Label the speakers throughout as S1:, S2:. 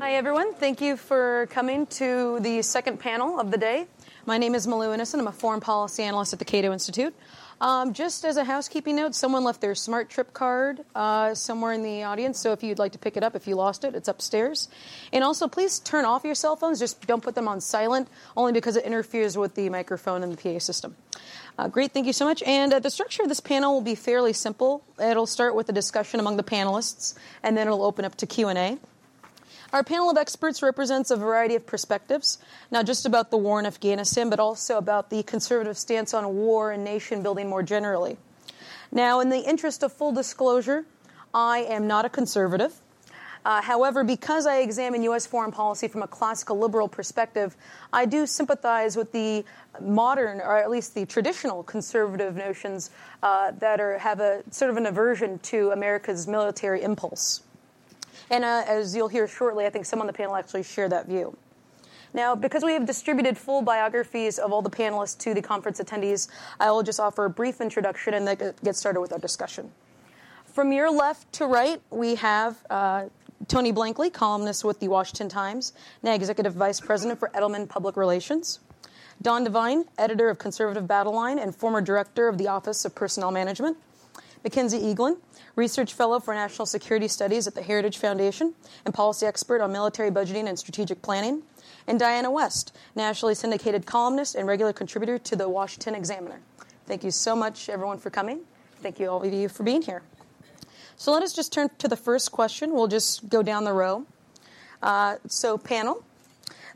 S1: Hi, everyone. Thank you for coming to the second panel of the day. My name is Malou Innocent. I'm a foreign policy analyst at the Cato Institute. Um, just as a housekeeping note, someone left their SmarTrip card uh, somewhere in the audience. So if you'd like to pick it up, if you lost it, it's upstairs. And also, please turn off your cell phones. Just don't put them on silent, only because it interferes with the microphone and the PA system. Uh, great, thank you so much. And uh, the structure of this panel will be fairly simple. It'll start with a discussion among the panelists, and then it'll open up to Q and A. Our panel of experts represents a variety of perspectives, not just about the war in Afghanistan, but also about the conservative stance on war and nation building more generally. Now, in the interest of full disclosure, I am not a conservative. Uh, however, because I examine U.S. foreign policy from a classical liberal perspective, I do sympathize with the modern, or at least the traditional conservative notions uh, that are, have a sort of an aversion to America's military impulse. And uh, as you'll hear shortly, I think some on the panel actually share that view. Now, because we have distributed full biographies of all the panelists to the conference attendees, I will just offer a brief introduction and then get started with our discussion. From your left to right, we have uh, Tony Blankley, columnist with the Washington Times, now executive vice president for Edelman Public Relations. Don Devine, editor of Conservative Battleline and former director of the Office of Personnel Management. Mackenzie Eaglen, research fellow for national security studies at the Heritage Foundation and policy expert on military budgeting and strategic planning. And Diana West, nationally syndicated columnist and regular contributor to the Washington Examiner. Thank you so much, everyone, for coming. Thank you, all of you, for being here. So let us just turn to the first question. We'll just go down the row. Uh, so, panel.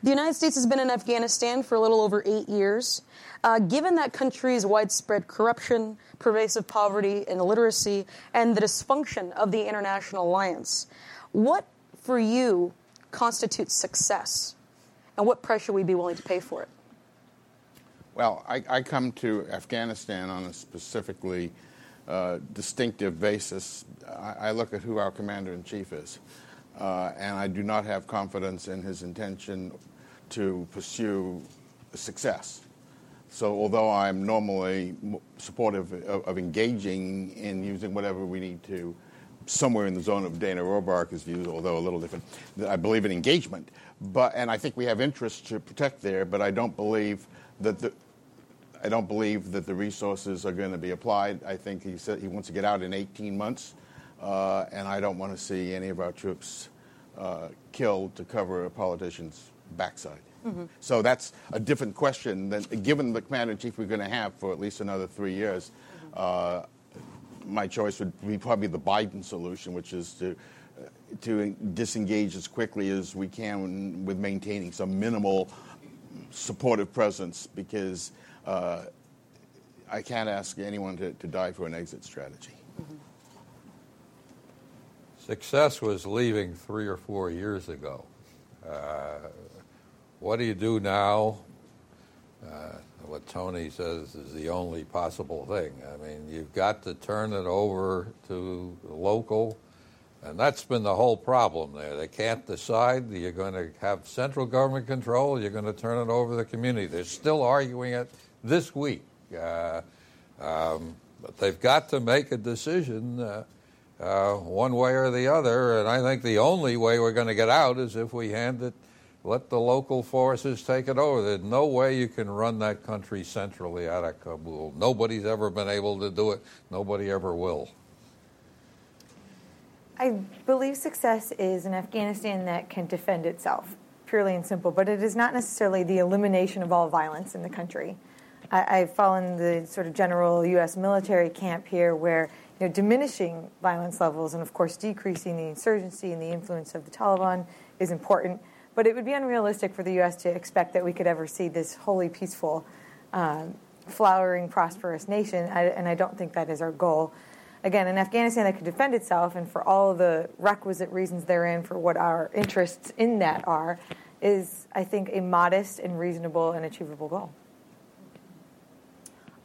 S1: The United States has been in Afghanistan for a little over eight years. Uh, given that country's widespread corruption, pervasive poverty and illiteracy, and the dysfunction of the international alliance. What, for you, constitutes success? And what price should we be willing to pay for it?
S2: Well, I, I come to Afghanistan on a specifically uh, distinctive basis. I, I, look at who our commander in chief is, uh, and I do not have confidence in his intention to pursue success. So, although I'm normally supportive of, of, engaging in using whatever we need to, somewhere in the zone of Dana Rohrabacher's views, although a little different, I believe in engagement. But and I think we have interests to protect there, but I don't believe that the I don't believe that the resources are going to be applied. I think he said he wants to get out in 18 months, uh, and I don't want to see any of our troops uh, killed to cover a politician's backside. Mm-hmm. So that's a different question than given the commander in chief we're going to have for at least another three years. Mm-hmm. Uh, my choice would be probably the Biden solution, which is to uh, to disengage as quickly as we can with maintaining some minimal supportive presence, because uh, I can't ask anyone to, to, die for an exit strategy. Mm-hmm.
S3: Success was leaving three or four years ago. What do you do now? Uh, what Tony says is the only possible thing. I mean, you've got to turn it over to local, and that's been the whole problem there. They can't decide. You're going to have central government control. You're going to turn it over to the community. They're still arguing it this week. Uh, um, but they've got to make a decision uh, uh, one way or the other, and I think the only way we're going to get out is if we hand it let the local forces take it over. There's no way you can run that country centrally out of Kabul. Nobody's ever been able to do it. Nobody ever will.
S4: I believe success is an Afghanistan that can defend itself, purely and simple, but it is not necessarily the elimination of all violence in the country. I, have fallen the sort of general U.S. military camp here where you know, diminishing violence levels and, of course, decreasing the insurgency and the influence of the Taliban is important but it would be unrealistic for the U.S. to expect that we could ever see this wholly peaceful, um, flowering, prosperous nation, I, and I don't think that is our goal. Again, an Afghanistan that could defend itself, and for all the requisite reasons therein for what our interests in that are, is, I think, a modest and reasonable and achievable goal.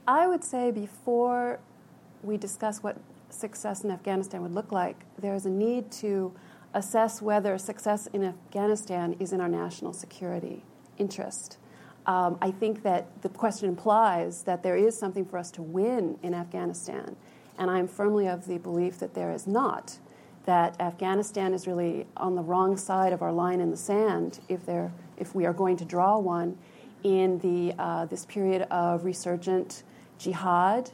S5: I would say before we discuss what success in Afghanistan would look like, there is a need to assess whether success in Afghanistan is in our national security interest. Um, I think that the question implies that there is something for us to win in Afghanistan, and I'm firmly of the belief that there is not. that Afghanistan is really on the wrong side of our line in the sand if, there, if we are going to draw one in the, uh, this period of resurgent jihad,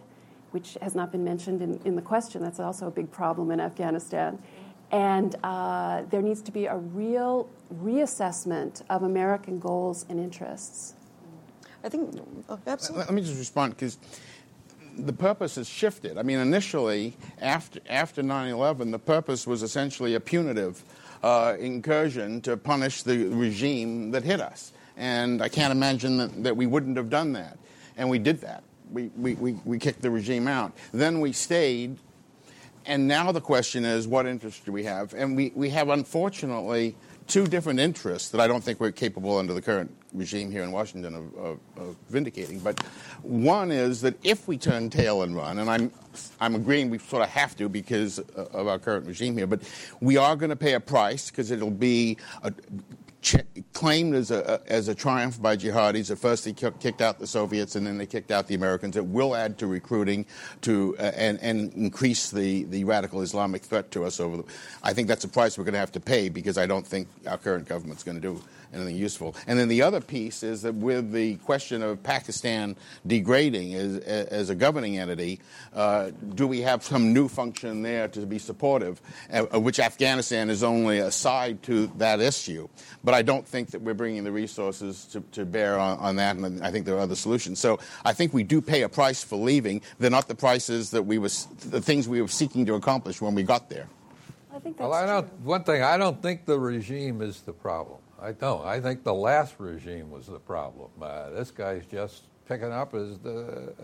S5: which has not been mentioned in, in the question. That's also a big problem in Afghanistan. And uh, there needs to be a real reassessment of American goals and interests.
S1: I think, oh, absolutely.
S2: Let me just respond because the purpose has shifted. I mean, initially, after, after 9 11, the purpose was essentially a punitive uh, incursion to punish the regime that hit us. And I can't imagine that, that we wouldn't have done that. And we did that. We, we, we, we kicked the regime out. Then we stayed. And now the question is, what interest do we have? And we, we have, unfortunately, two different interests that I don't think we're capable under the current regime here in Washington of, of, of, vindicating. But one is that if we turn tail and run, and I'm I'm agreeing we sort of have to because of our current regime here, but we are going to pay a price because it'll be a, ch- claimed as a, as a triumph by jihadis. At first, they kicked out the Soviets, and then they kicked out the Americans. It will add to recruiting to uh, and, and increase the, the radical Islamic threat to us. Over, the, I think that's a price we're going to have to pay because I don't think our current government's going to do anything useful. And then the other piece is that with the question of Pakistan degrading as, as a governing entity, uh, do we have some new function there to be supportive, uh, which Afghanistan is only a side to that issue. But I don't think that we're bringing the resources to, to bear on, on, that, and I think there are other solutions. So I think we do pay a price for leaving. They're not the prices that we were, the things we were seeking to accomplish when we got there.
S5: I think that's
S3: well, I don't.
S5: true.
S3: One thing, I don't think the regime is the problem. I don't. I think the last regime was the problem. Uh, this guy's just picking up as the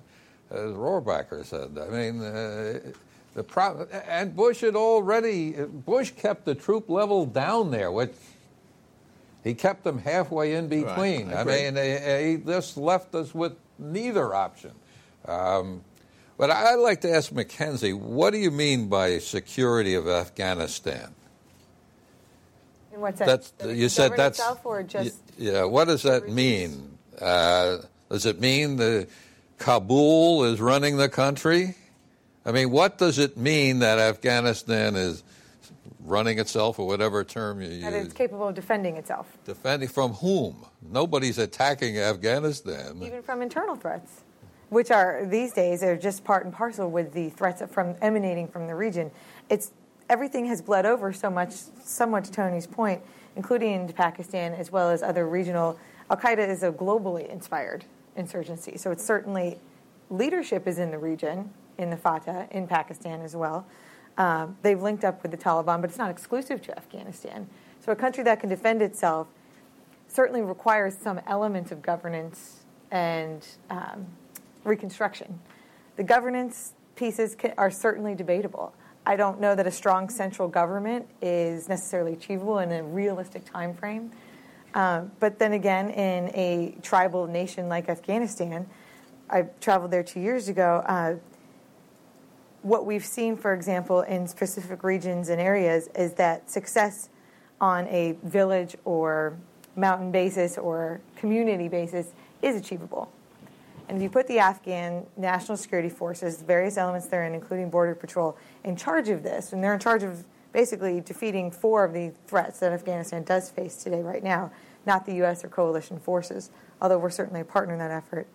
S3: as said. I mean, uh, the pro- and Bush had already Bush kept the troop level down there, which he kept them halfway in between.
S2: Right, I
S3: I, mean, he, he just left us with neither option. Um, but I'd like to ask Mackenzie, what do you mean by security of Afghanistan?
S4: And what's that?
S3: That's
S4: The
S3: you said that's
S4: or just
S3: yeah. What does that mean? Uh, does it mean the Kabul is running the country? I mean, what does it mean that Afghanistan is running itself, or whatever term you use?
S4: that it's capable of defending itself,
S3: Defending from whom? Nobody's attacking Afghanistan.
S4: even from internal threats, which are these days are just part and parcel with the threats from emanating from the region. It's everything has bled over so much, so much. Tony's point, including into Pakistan as well as other regional. Al Qaeda is a globally inspired insurgency, so it's certainly leadership is in the region, in the FATA, in Pakistan as well. Um, they've linked up with the Taliban, but it's not exclusive to Afghanistan. So a country that can defend itself certainly requires some elements of governance and um, reconstruction. The governance pieces ca are certainly debatable. I don't know that a strong central government is necessarily achievable in a realistic time frame. Um, but then again, in a tribal nation like Afghanistan, I traveled there two years ago. Uh, what we've seen, for example, in specific regions and areas is that success on a village or mountain basis or community basis is achievable. And if you put the Afghan National Security Forces, the various elements therein, including Border Patrol, in charge of this, and they're in charge of basically defeating four of the threats that Afghanistan does face today, right now, not the U.S. or coalition forces, although we're certainly a partner in that effort,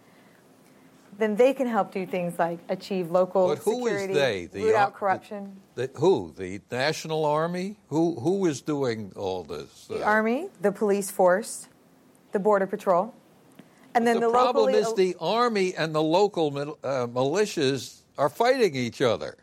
S4: then they can help do things like achieve local
S3: But who is
S4: security,
S3: they? The
S4: root
S3: ar-
S4: out corruption.
S3: The, who? The National Army? Who who is doing all this?
S4: the
S3: Uh,
S4: Army, the police force, the Border Patrol, and then
S3: the
S4: the,
S3: problem
S4: locally
S3: is the army and the local mil- uh, militias are fighting each other.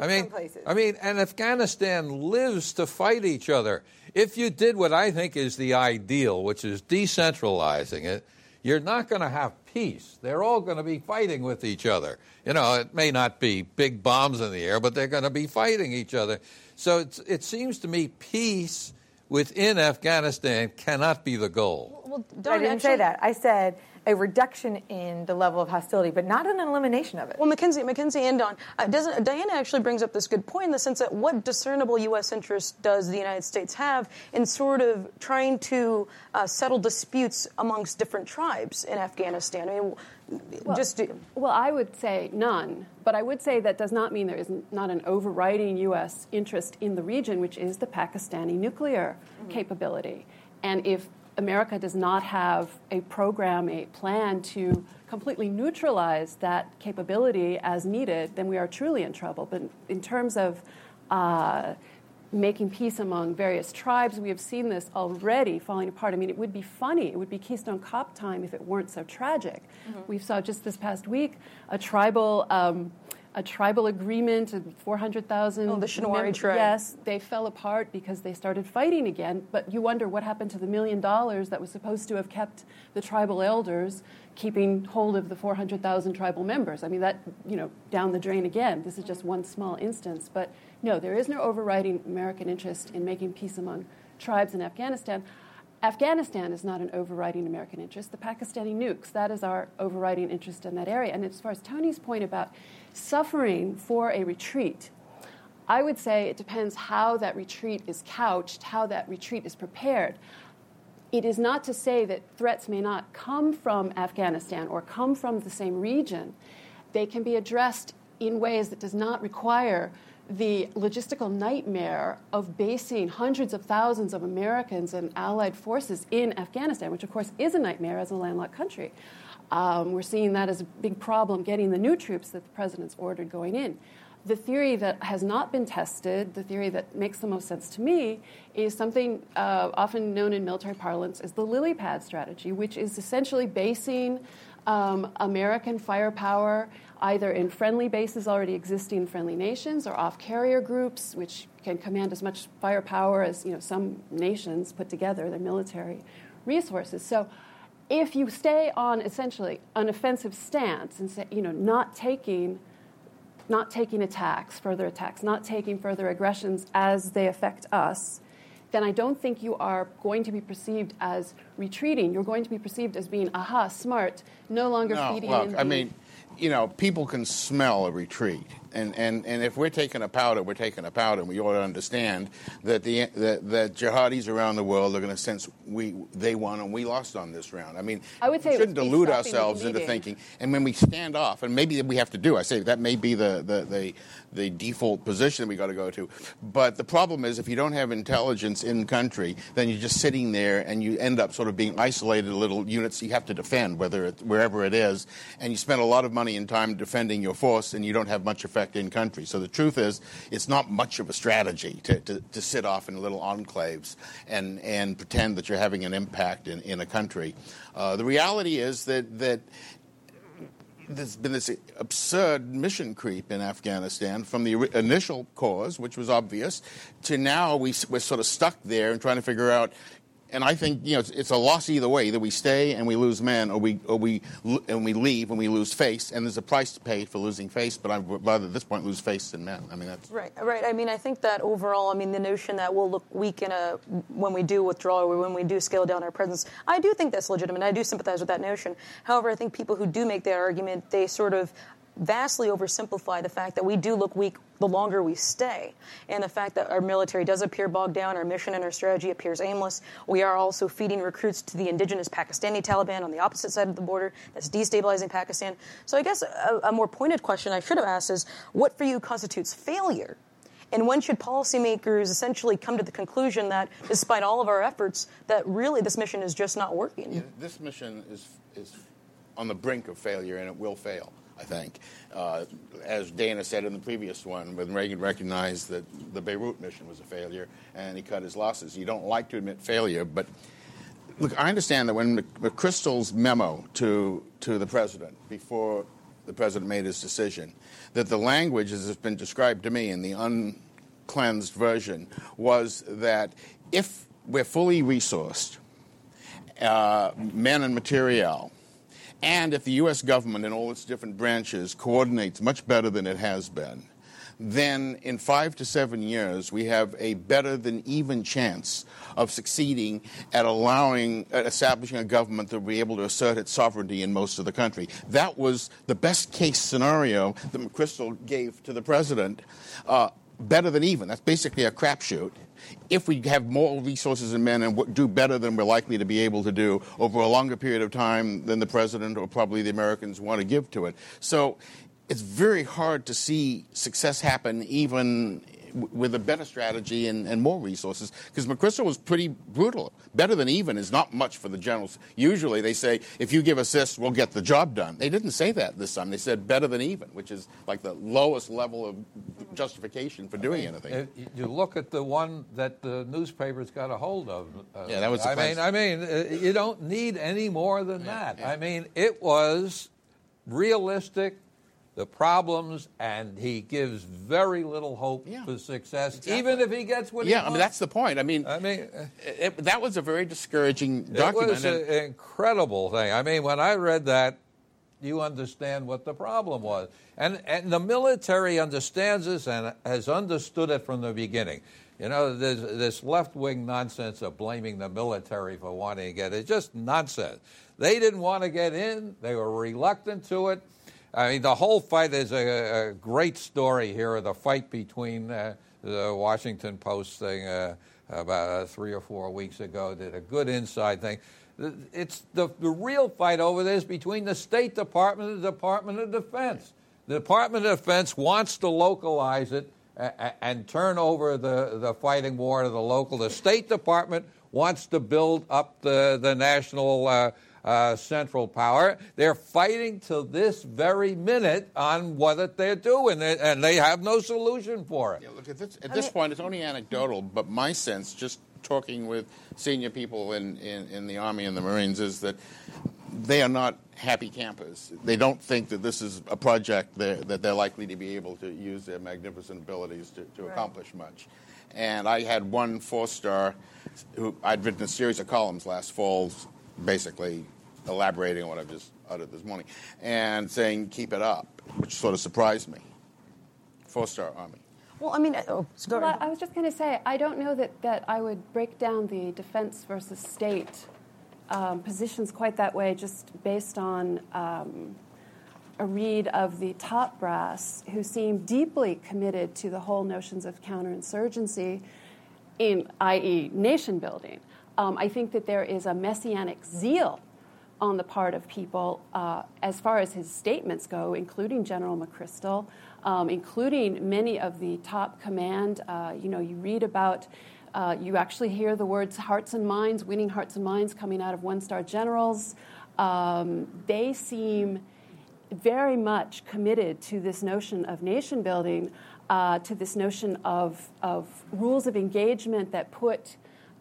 S3: I mean,
S4: some places.
S3: I mean, and Afghanistan lives to fight each other. If you did what I think is the ideal, which is decentralizing it, you're not going to have peace. They're all going to be fighting with each other. You know, it may not be big bombs in the air, but they're going to be fighting each other. So it's, it seems to me peace within Afghanistan cannot be the goal.
S1: Well,
S4: I didn't say that. I said a reduction in the level of hostility, but not an elimination of it.
S1: Well, Mackenzie, Mackenzie and Don, uh, doesn't, Diana actually brings up this good point in the sense that what discernible U.S. interest does the United States have in sort of trying to uh, settle disputes amongst different tribes in Afghanistan? I mean,
S5: well,
S1: just do,
S5: well, I would say none, but I would say that does not mean there is not an overriding U.S. interest in the region, which is the Pakistani nuclear mm-hmm. capability. And if America does not have a program, a plan to completely neutralize that capability as needed, then we are truly in trouble. But in terms of uh, making peace among various tribes, we have seen this already falling apart. I mean, it would be funny, it would be Keystone Cop time if it weren't so tragic. Mm-hmm. We saw just this past week a tribal. Um, a tribal agreement of 400,000.
S1: Oh, the Shinwari mem- tribe.
S5: Yes, they fell apart because they started fighting again. But you wonder what happened to the million dollars that was supposed to have kept the tribal elders keeping hold of the 400,000 tribal members. I mean, that, you know, down the drain again. This is just one small instance. But no, there is no overriding American interest in making peace among tribes in Afghanistan. Afghanistan is not an overriding American interest. The Pakistani nukes, that is our overriding interest in that area. And as far as Tony's point about suffering for a retreat, I would say it depends how that retreat is couched, how that retreat is prepared. It is not to say that threats may not come from Afghanistan or come from the same region. They can be addressed in ways that does not require the logistical nightmare of basing hundreds of thousands of Americans and allied forces in Afghanistan, which of course is a nightmare as a landlocked country. Um, we're seeing that as a big problem getting the new troops that the president's ordered going in. The theory that has not been tested, the theory that makes the most sense to me, is something uh, often known in military parlance as the lily pad strategy, which is essentially basing um, American firepower either in friendly bases already existing in friendly nations or off carrier groups, which can command as much firepower as you know, some nations put together, their military resources. So if you stay on essentially an offensive stance and say, you know, not taking not taking attacks, further attacks, not taking further aggressions as they affect us, then I don't think you are going to be perceived as retreating. You're going to be perceived as being, aha, smart, no longer
S2: no,
S5: feeding
S2: look. I mean, you know, people can smell a retreat. And, and, and if we're taking a powder, we're taking a powder, and we ought to understand that the that, that jihadis around the world are going to sense we they won and we lost on this round. I mean,
S5: I would say
S2: we shouldn't delude ourselves into thinking. And when we stand off, and maybe we have to do, I say that may be the the, the, the default position we got to go to. But the problem is, if you don't have intelligence in country, then you're just sitting there, and you end up sort of being isolated little units you have to defend, whether it, wherever it is, and you spend a lot of money and time defending your force, and you don't have much effect in country. So the truth is, it's not much of a strategy to, to, to sit off in little enclaves and, and pretend that you're having an impact in, in a country. Uh, the reality is that, that there's been this absurd mission creep in Afghanistan from the initial cause, which was obvious, to now we, we're sort of stuck there and trying to figure out, and I think you know it's, it's, a loss either way. Either we stay and we lose men, or we or we and we leave and we lose face. And there's a price to pay for losing face. But I'd rather at this point lose face than men. I mean that's
S1: right. Right. I mean I think that overall, I mean the notion that we'll look weak in a when we do withdraw or when we do scale down our presence, I do think that's legitimate. I do sympathize with that notion. However, I think people who do make that argument, they sort of vastly oversimplify the fact that we do look weak the longer we stay. And the fact that our military does appear bogged down, our mission and our strategy appears aimless. We are also feeding recruits to the indigenous Pakistani Taliban on the opposite side of the border that's destabilizing Pakistan. So I guess a, a more pointed question I should have asked is what for you constitutes failure? And when should policymakers essentially come to the conclusion that, despite all of our efforts, that really this mission is just not working?
S2: Yeah, this mission is, is on the brink of failure and it will fail. I think. Uh, as Dana said in the previous one, when Reagan recognized that the Beirut mission was a failure and he cut his losses. You don't like to admit failure, but look, I understand that when McChrystal's memo to, to the president before the president made his decision, that the language, as it's been described to me in the uncleansed version, was that if we're fully resourced, uh, men and material, and if the U.S. government and all its different branches coordinates much better than it has been, then in five to seven years, we have a better than even chance of succeeding at allowing, at establishing a government that will be able to assert its sovereignty in most of the country. That was the best case scenario that McChrystal gave to the president. Uh, better than even. That's basically a crapshoot. If we have more resources and men and do better than we're likely to be able to do over a longer period of time than the president or probably the Americans want to give to it. So it's very hard to see success happen even with a better strategy and, and more resources because McChrystal was pretty brutal. Better than even is not much for the generals. Usually they say, if you give us this, we'll get the job done. They didn't say that this time. They said better than even, which is like the lowest level of justification for doing anything.
S3: you look at the one that the newspapers got a hold of.
S2: Uh, yeah, that was.
S3: I mean, I mean, uh, you don't need any more than yeah, that. Yeah. I mean, it was realistic the problems, and he gives very little hope yeah, for success, exactly. even if he gets what
S2: yeah,
S3: he wants.
S2: Yeah, I mean that's the point. I mean, I mean, it, that was a very discouraging document.
S3: It was an incredible thing. I mean, when I read that, you understand what the problem was, and and the military understands this and has understood it from the beginning. You know, this left wing nonsense of blaming the military for wanting to get it. It's just nonsense. They didn't want to get in, they were reluctant to it. I mean, the whole fight is a, a great story here. The fight between uh, the Washington Post thing uh, about uh, three or four weeks ago did a good inside thing. It's the, the real fight over this between the State Department and the Department of Defense. The Department of Defense wants to localize it and turn over the, the fighting war to the local. The State Department wants to build up the, the national uh, uh, central power. They're fighting to this very minute on what they're doing, and they have no solution for it.
S2: Yeah, look, at this, at this point, it's only anecdotal, but my sense, just talking with senior people in, in, in the Army and the Marines, is that they are not happy campers. They don't think that this is a project that, that they're likely to be able to use their magnificent abilities to, to right. accomplish much. And I had one four star who I'd written a series of columns last fall basically elaborating on what I've just uttered this morning, and saying keep it up, which sort of surprised me. Four star army.
S1: Well, I mean, oh,
S5: well, I was just going to say, I don't know that, that I would break down the defense versus state um, positions quite that way, just based on um, a read of the top brass who seem deeply committed to the whole notions of counterinsurgency, in, i.e., nation building. Um, I think that there is a messianic zeal on the part of people uh, as far as his statements go, including General McChrystal, um, including many of the top command. Uh, you know, you read about, uh, you actually hear the words hearts and minds, winning hearts and minds coming out of one star generals. Um, they seem very much committed to this notion of nation building, uh, to this notion of, of rules of engagement that put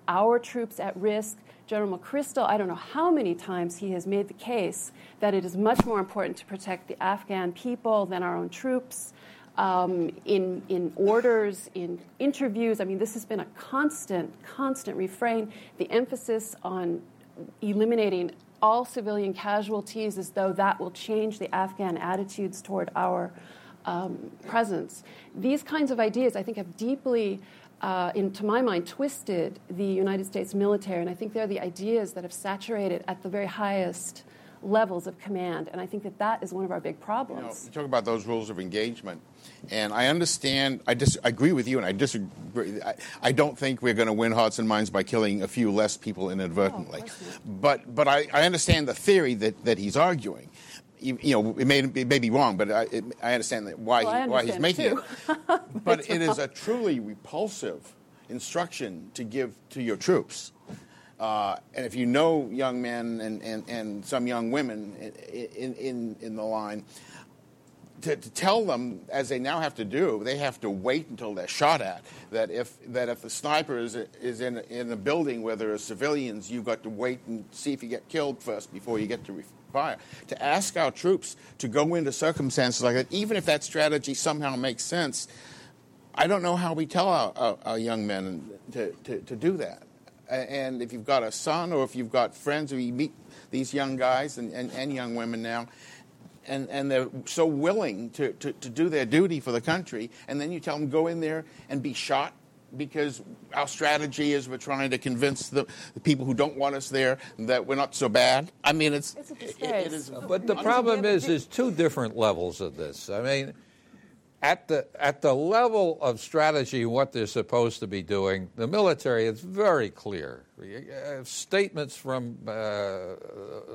S5: our troops at risk. General McChrystal, I don't know how many times he has made the case that it is much more important to protect the Afghan people than our own troops. Um, in, in orders, in interviews, I mean, this has been a constant, constant refrain. The emphasis on eliminating all civilian casualties as though that will change the Afghan attitudes toward our um, presence. These kinds of ideas, I think, have deeply uh, in, to my mind, twisted the United States military. And I think they're the ideas that have saturated at the very highest levels of command. And I think that that is one of our big problems.
S2: You, know, you talk about those rules of engagement. And I understand, I, dis- I agree with you, and I disagree. I, I don't think we're going to win hearts and minds by killing a few less people inadvertently. Oh, but but I, I understand the theory that, that he's arguing you, you, know, it may, it may be wrong, but I, it, I understand that why,
S5: well,
S2: he,
S5: understand
S2: why he's making
S5: it.
S2: but, but it is a truly repulsive instruction to give to your troops. Uh, and if you know young men and, and, and some young women in, in, in the line, to, to, tell them, as they now have to do, they have to wait until they're shot at. That if that if the sniper is, is in in a building where there are civilians, you've got to wait and see if you get killed first before you get to To ask our troops to go into circumstances like that, even if that strategy somehow makes sense, I don't know how we tell our, our, our young men to, to, to do that. And if you've got a son or if you've got friends or you meet these young guys and, and, and young women now, and, and they're so willing to, to, to do their duty for the country, and then you tell them go in there and be shot because our strategy is we're trying to convince the, the people who don't want us there that we're not so bad. I mean, it's,
S5: It's a
S2: it- it is
S3: But the problem is, there's two different levels of this. I mean, at the at the level of strategy, what they're supposed to be doing, the military is very clear. Uh, Statements from uh,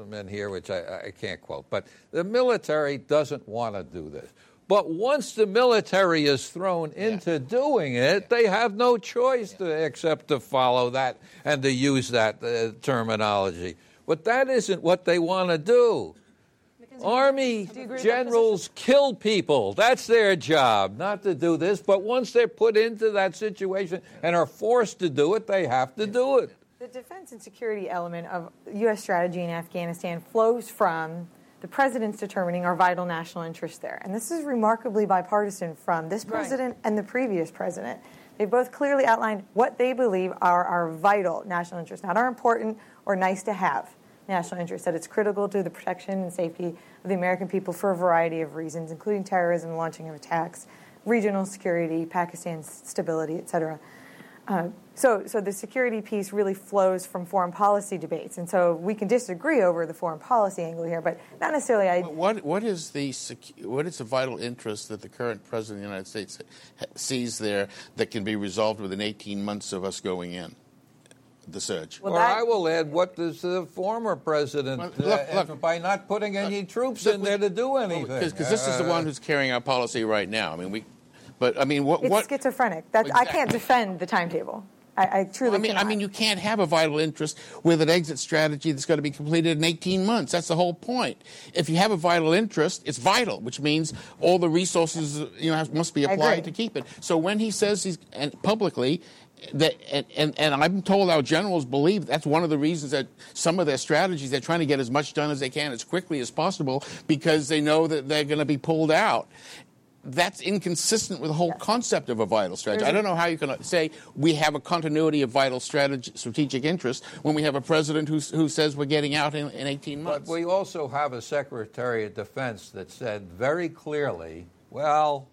S3: men here, which I, I can't quote, but the military doesn't want to do this. But once the military is thrown into doing it, they have no choice to except to follow that and to use that uh, terminology. But that isn't what they want to do. Army
S1: with that
S3: generals kill people. That's their job, not to do this. But once they're put into that situation and are forced to do it, they have to do it.
S4: The defense and security element of U.S. strategy in Afghanistan flows from the president's determining our vital national interests there. And this is remarkably bipartisan from this
S1: Right.
S4: president and the previous president. They've both clearly outlined what they believe are our vital national interests, not our important or nice to have national interests, that it's critical to the protection and safety of the American people for a variety of reasons, including terrorism, launching of attacks, regional security, Pakistan's stability, et cetera. Uh, so, so the security piece really flows from foreign policy debates, and so we can disagree over the foreign policy angle here, but not necessarily. I,
S2: What, what, is the, secu- what is the vital interest that the current President of the United States sees there that can be resolved within 18 months of us going in? The surge.
S4: Well,
S3: or
S4: that-
S3: I will add, what does the former president,
S2: Well, look,
S3: uh,
S2: look.
S3: by not putting any troops in there to do anything?
S2: Because this is the
S3: Uh,
S2: one who's carrying our policy right now. I mean, we. But I mean, what?
S4: it's
S2: what
S4: schizophrenic. That's, I can't defend the timetable. I, I truly
S2: I mean, I mean, you can't have a vital interest with an exit strategy that's going to be completed in 18 months. That's the whole point. If you have a vital interest, it's vital, which means all the resources you know have, must be applied to keep it. So when he says he's and publicly that, and, and, and I'm told our generals believe that's one of the reasons that some of their strategies they're trying to get as much done as they can as quickly as possible because they know that they're going to be pulled out that's inconsistent with the whole concept of a vital strategy.
S4: There's
S2: I
S4: a-
S2: don't know how you can uh, say we have a continuity of vital strategy, strategic interest when we have a president who, who says we're getting out in, in 18
S3: But
S2: months.
S3: we also have a Secretary of Defense that said very clearly, well,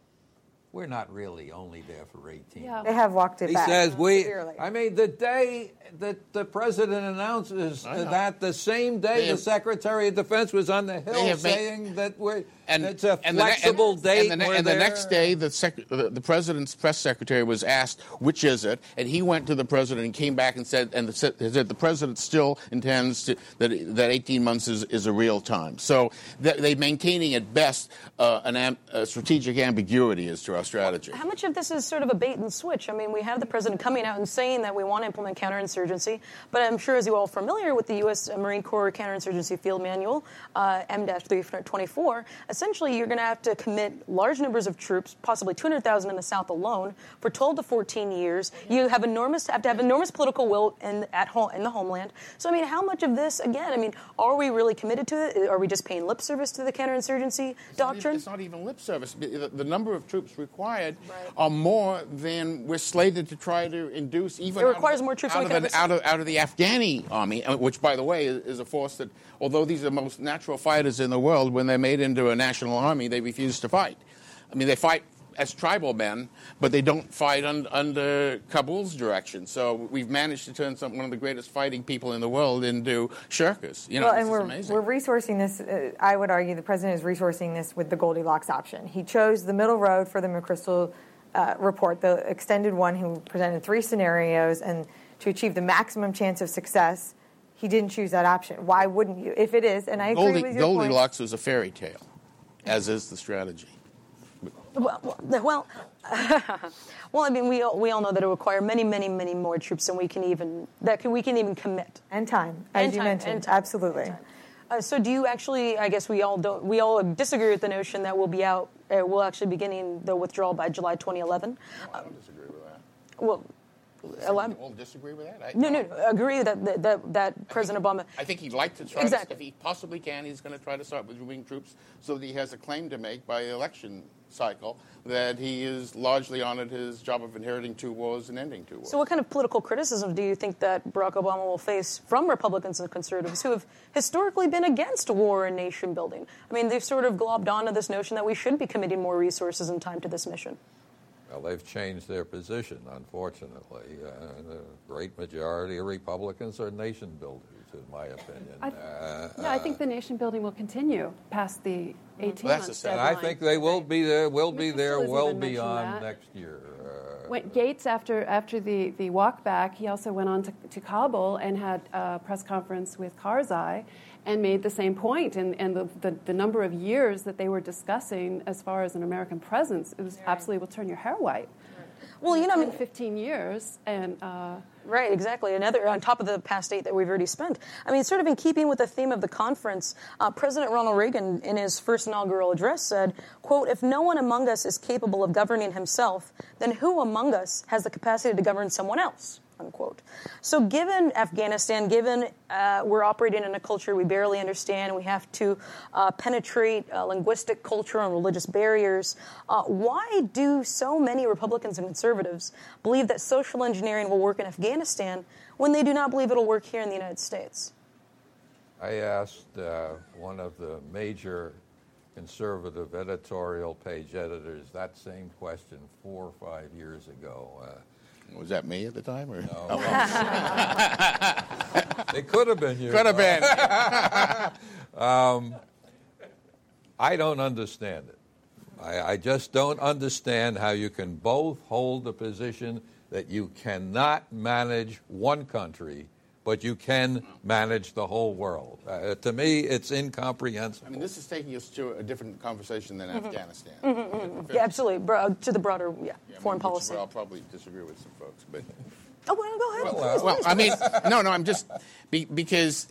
S3: we're not really only there for 18
S5: Yeah.
S4: they have walked it
S3: He
S4: back.
S3: says we.
S4: severely.
S3: I mean, the day that the president announces that, the same day
S2: They
S3: the
S2: have-
S3: Secretary of Defense was on the Hill
S2: have made-
S3: saying that we're
S2: and
S3: it's a
S2: and the ne-
S3: flexible
S2: and,
S3: date.
S2: And, the, and the next day, the, sec- the the president's press secretary was asked, "Which is it?" And he went to the president and came back and said, "And the, said the president still intends to, that that 18 months is, is a real time." So th- they're maintaining at best uh, an am- a strategic ambiguity as to our strategy.
S1: How much of this is sort of a bait and switch? I mean, we have the president coming out and saying that we want to implement counterinsurgency, but I'm sure, as you all are familiar with the U.S. Marine Corps Counterinsurgency Field Manual, uh, M-324, essentially you're going to have to commit large numbers of troops, possibly 200,000 in the South alone, for 12 to 14 years. You have enormous have to have enormous political will in at home in the homeland. So, I mean, how much of this again? I mean, are we really committed to it? Are we just paying lip service to the counterinsurgency
S2: It's not even-
S1: doctrine?
S2: It's not even lip service. The, the number of troops required
S1: Right.
S2: are more than we're slated to try to induce. Even
S1: It
S2: out of
S1: requires more troops
S2: out of,
S1: can
S2: out of out of the Afghani army, uh, which, by the way, is, is a force that, although these are the most natural fighters in the world, when they're made into a national army, they refuse to fight. I mean, they fight as tribal men, but they don't fight un, under Kabul's direction. So we've managed to turn some, one of the greatest fighting people in the world into shirkers. You know,
S4: well, and we're,
S2: amazing.
S4: we're resourcing this. Uh, I would argue the president is resourcing this with the Goldilocks option. He chose the middle road for the McChrystal uh, report, the extended one, who presented three scenarios, and to achieve the maximum chance of success, he didn't choose that option. Why wouldn't you? If it is, and I agree
S2: Goldie,
S4: with your point.
S2: Goldilocks was a fairy tale, as is the strategy.
S1: Well, well, well, I mean, we all, we all know that it will require many, many, many more troops than we can even that can, we can even commit.
S4: and time, as
S1: And
S4: you
S1: time,
S4: mentioned,
S1: and time,
S4: absolutely.
S1: and time. Uh, so, do you actually? I guess we all don't. We all disagree with the notion that we'll be out. Uh, we'll actually beginning the withdrawal by July 2011.
S2: I don't disagree with that.
S1: Well, elab-
S2: all disagree with that? I,
S1: no, no, no, agree that that, that, that President Obama.
S2: I think he'd like to try,
S1: Exactly.
S2: to, if he possibly can, he's going to try to start withdrawing troops so that he has a claim to make by election cycle that he is largely honored his job of inheriting two wars and ending two wars.
S1: So, what kind of political criticism do you think that Barack Obama will face from Republicans and conservatives who have historically been against war and nation building? I mean, they've sort of globbed onto this notion that we should be committing more resources and time to this mission.
S3: Well, they've changed their position, unfortunately. Uh, the great majority of Republicans are nation builders, in my opinion.
S5: I,
S3: Uh,
S5: yeah, I think the nation building will continue past the 18
S2: Well,
S5: months
S3: and
S5: deadline.
S3: I think they will be there. Will be there well beyond
S5: that.
S3: next year. Uh,
S5: When Gates, after after the, the walk back, he also went on to, to Kabul and had a press conference with Karzai and made the same point. And, and the, the, the number of years that they were discussing as far as an American presence, it was absolutely will turn your hair white.
S1: Well, you know, I mean,
S5: 15 years. And uh,
S1: Right, exactly. Another on top of the past eight that we've already spent. I mean, sort of in keeping with the theme of the conference, uh, President Ronald Reagan, in his first inaugural address, said, "quote If no one among us is capable of governing himself, then who among us has the capacity to govern someone else?" Unquote. So, given Afghanistan, given uh, we're operating in a culture we barely understand, we have to uh, penetrate uh, linguistic, cultural, and religious barriers. Uh, why do so many Republicans and conservatives believe that social engineering will work in Afghanistan when they do not believe it'll work here in the United States?
S3: I asked uh, one of the major conservative editorial page editors that same question four or five years ago.
S2: Was that me at the time? Or?
S3: it oh, could have been you.
S2: Could have been.
S3: Um, I don't understand it. I, I just don't understand how you can both hold the position that you cannot manage one country, but you can manage the whole world. Uh, to me, it's incomprehensible.
S2: I mean, this is taking us to a different conversation than mm-hmm. Afghanistan. Mm-hmm, mm-hmm.
S1: Yeah, absolutely. Bro, to the broader yeah,
S2: Yeah, I mean,
S1: foreign policy.
S2: Well, I'll probably disagree with some folks, but
S1: oh, well, go ahead.
S3: Well,
S1: please,
S2: well,
S1: please,
S2: I mean, no, no, I'm just be, because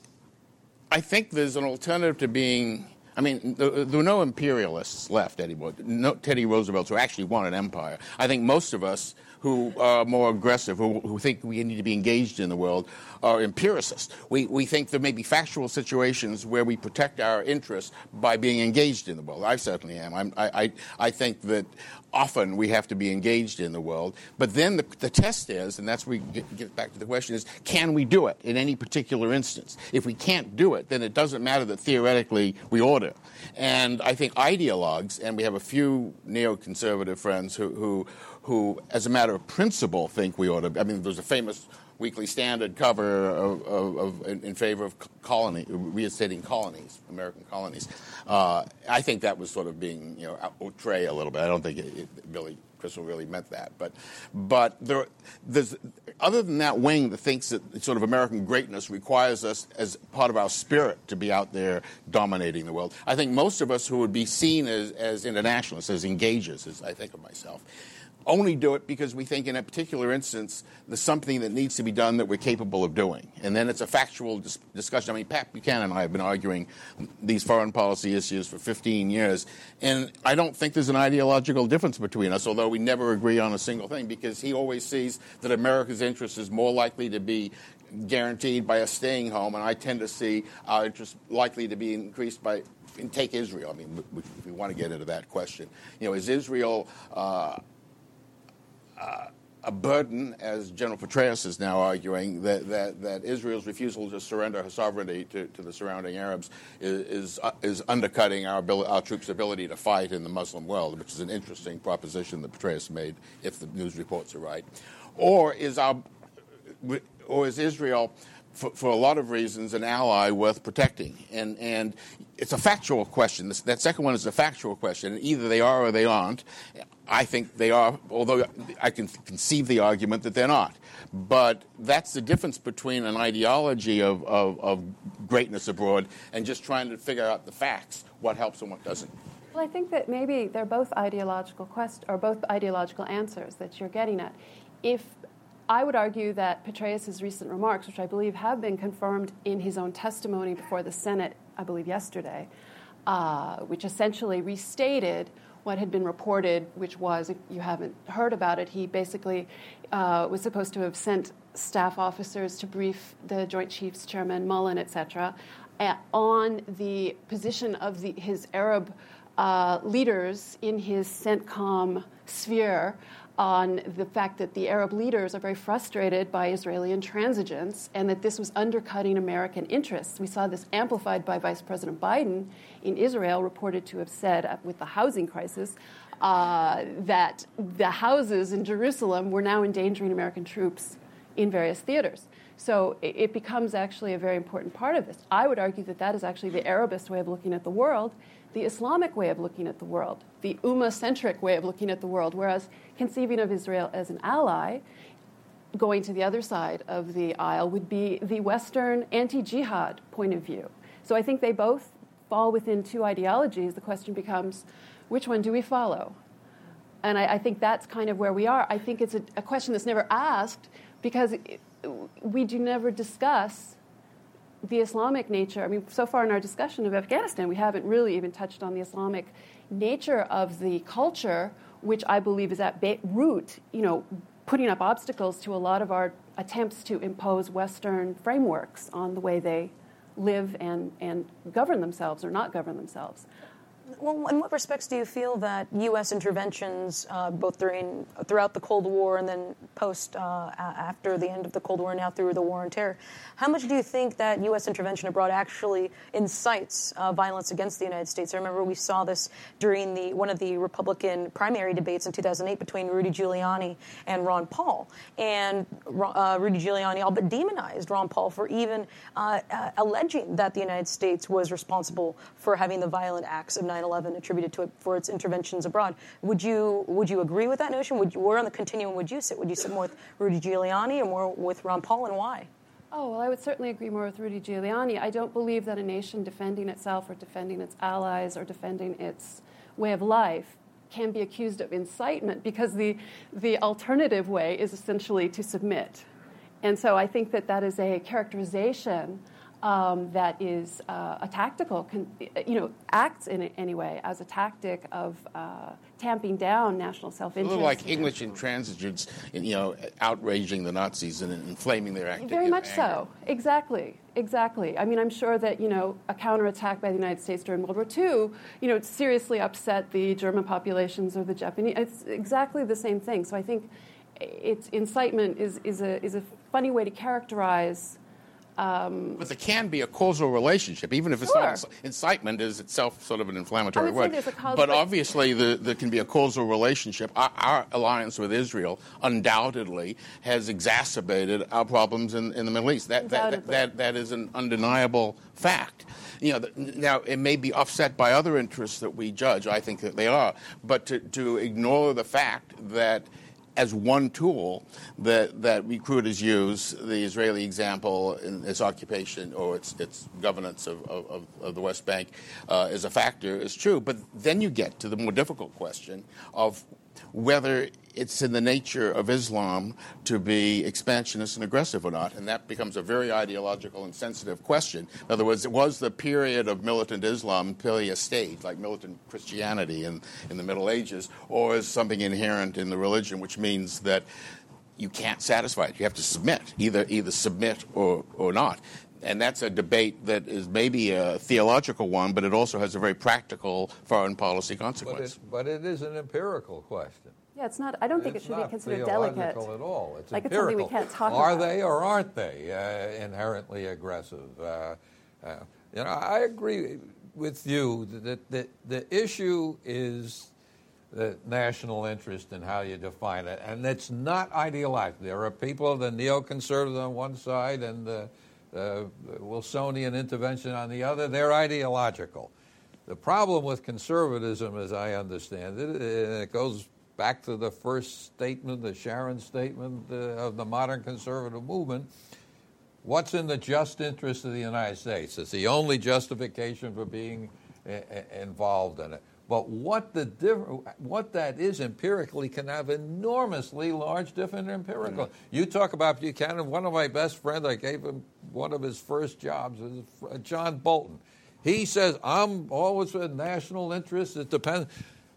S2: I think there's an alternative to being. I mean, there, there were no imperialists left anymore. No Teddy Roosevelts who actually want an empire. I think most of us who are more aggressive, who, who think we need to be engaged in the world, are empiricists. We, we think there may be factual situations where we protect our interests by being engaged in the world. I certainly am. I'm, I, I, I think that often we have to be engaged in the world. But then the, the test is, and that's where we get, get back to the question is, can we do it in any particular instance? If we can't do it, then it doesn't matter that theoretically we order. And I think ideologues, and we have a few neoconservative friends who, who, who, as a matter of principle, think we ought to. I mean, there's a famous Weekly Standard cover of, of, of in, favor of colony, reinstating colonies, American colonies. Uh, I think that was sort of being, you know, outre a little bit. I don't think it, it really Kristol really meant that, but but there, there's other than that wing that thinks that sort of American greatness requires us as part of our spirit to be out there dominating the world. I think most of us who would be seen as, as internationalists, as engagers, as I think of myself, only do it because we think in a particular instance there's something that needs to be done that we're capable of doing. And then it's a factual dis- discussion. I mean, Pat Buchanan and I have been arguing these foreign policy issues for 15 years, and I don't think there's an ideological difference between us, although we never agree on a single thing, because he always sees that America's interest is more likely to be guaranteed by us staying home, and I tend to see our interest likely to be increased by take Israel. I mean, if we want to get into that question, you know, is Israel uh, a burden, as General Petraeus is now arguing, that, that, that Israel's refusal to surrender her sovereignty to, to the surrounding Arabs is, is, uh, is undercutting our, abil- our troops' ability to fight in the Muslim world, which is an interesting proposition that Petraeus made, if the news reports are right. Or is, our, or is Israel for, for, a lot of reasons, an ally worth protecting. And, and it's a factual question. This, that second one is a factual question. Either they are or they aren't. I think they are, although I can conceive the argument that they're not. But that's the difference between an ideology of, of, of greatness abroad and just trying to figure out the facts, what helps and what doesn't.
S5: Well, I think that maybe they're both ideological quest or both ideological answers that you're getting at. If I would argue that Petraeus' recent remarks, which I believe have been confirmed in his own testimony before the Senate, I believe yesterday, uh, which essentially restated what had been reported, which was, if you haven't heard about it, he basically uh, was supposed to have sent staff officers to brief the Joint Chiefs Chairman Mullen, et cetera, on the position of the, his Arab uh, leaders in his CENTCOM sphere on the fact that the Arab leaders are very frustrated by Israeli intransigence and that this was undercutting American interests. We saw this amplified by Vice President Biden in Israel, reported to have said uh, with the housing crisis uh, that the houses in Jerusalem were now endangering American troops in various theaters. So it becomes actually a very important part of this. I would argue that that is actually the Arabist way of looking at the world, the Islamic way of looking at the world, the Ummah centric way of looking at the world, whereas conceiving of Israel as an ally, going to the other side of the aisle, would be the Western anti jihad point of view. So I think they both fall within two ideologies. The question becomes which one do we follow? And I, I think that's kind of where we are. I think it's a, a question that's never asked because it, we do never discuss the Islamic nature. I mean, so far in our discussion of Afghanistan, we haven't really even touched on the Islamic nature of the culture, which I believe is at ba- root, you know, putting up obstacles to a lot of our attempts to impose Western frameworks on the way they live and, and govern themselves or not govern themselves.
S1: Well, in what respects do you feel that U.S. interventions, uh, both during throughout the Cold War and then post uh, after the end of the Cold War, now through the War on Terror, how much do you think that U.S. intervention abroad actually incites uh, violence against the United States? I remember we saw this during the one of the Republican primary debates in 2008 between Rudy Giuliani and Ron Paul, and uh, Rudy Giuliani all but demonized Ron Paul for even uh, uh, alleging that the United States was responsible for having the violent acts of 9 9/11 attributed to it for its interventions abroad. Would you would you agree with that notion? Would you, where on the continuum would you sit? Would you sit more with Rudy Giuliani or more with Ron Paul, and why?
S5: Oh, well, I would certainly agree more with Rudy Giuliani. I don't believe that a nation defending itself or defending its allies or defending its way of life can be accused of incitement because the, the alternative way is essentially to submit. And so I think that that is a characterization um, that is uh, a tactical, con- you know, acts in any way as a tactic of uh, tamping down national self-interest.
S2: A little like English intransigents, you know, outraging the Nazis and inflaming their activity.
S5: Very much so. Exactly. Exactly. I mean, I'm sure that you know a counterattack by the United States during World War II, you know, seriously upset the German populations or the Japanese. It's exactly the same thing. So I think it's incitement is is a is a funny way to characterize
S2: um, but there can be a causal relationship, even if it's
S5: sure.
S2: not incitement is itself sort of an inflammatory word. But obviously, the, there can be a causal relationship. Our, our, alliance with Israel undoubtedly has exacerbated our problems in, in the Middle East. That, that, that, that is an undeniable fact. You know, now it may be offset by other interests that we judge. I think that they are, but to, to ignore the fact that as one tool that, that recruiters use, the Israeli example in its occupation or its, its governance of, of, of the West Bank uh, is a factor, is true. But then you get to the more difficult question of whether it's in the nature of Islam to be expansionist and aggressive or not. And that becomes a very ideological and sensitive question. In other words, it was the period of militant Islam purely a stage, like militant Christianity in, in the Middle Ages, or is something inherent in the religion, which means that you can't satisfy it. You have to submit, either, either submit or, or not and that's a debate that is maybe a theological one, but it also has a very practical foreign policy consequence.
S3: But it, but it is an empirical question.
S5: Yeah, it's not. I don't think
S3: it's
S5: it should
S3: be
S5: considered delicate
S3: at all. It's
S5: like
S3: empirical.
S5: it's something we can't talk
S3: Are
S5: about.
S3: they or aren't they uh, inherently aggressive? Uh, uh, you know, I agree with you that the, the issue is the national interest and how you define it, and it's not ideological. There are people, the neoconservatives on one side and the uh, Wilsonian intervention on the other, they're ideological. The problem with conservatism, as I understand it, and it goes back to the first statement, the Sharon statement uh, of the modern conservative movement. What's in the just interest of the United States? It's the only justification for being uh, involved in it. But what the diff- what that is empirically can have enormously large different empirical. Mm-hmm. You talk about Buchanan. One of my best friends, I gave him one of his first jobs, is John Bolton. He says, "I'm always with national interest. It depends."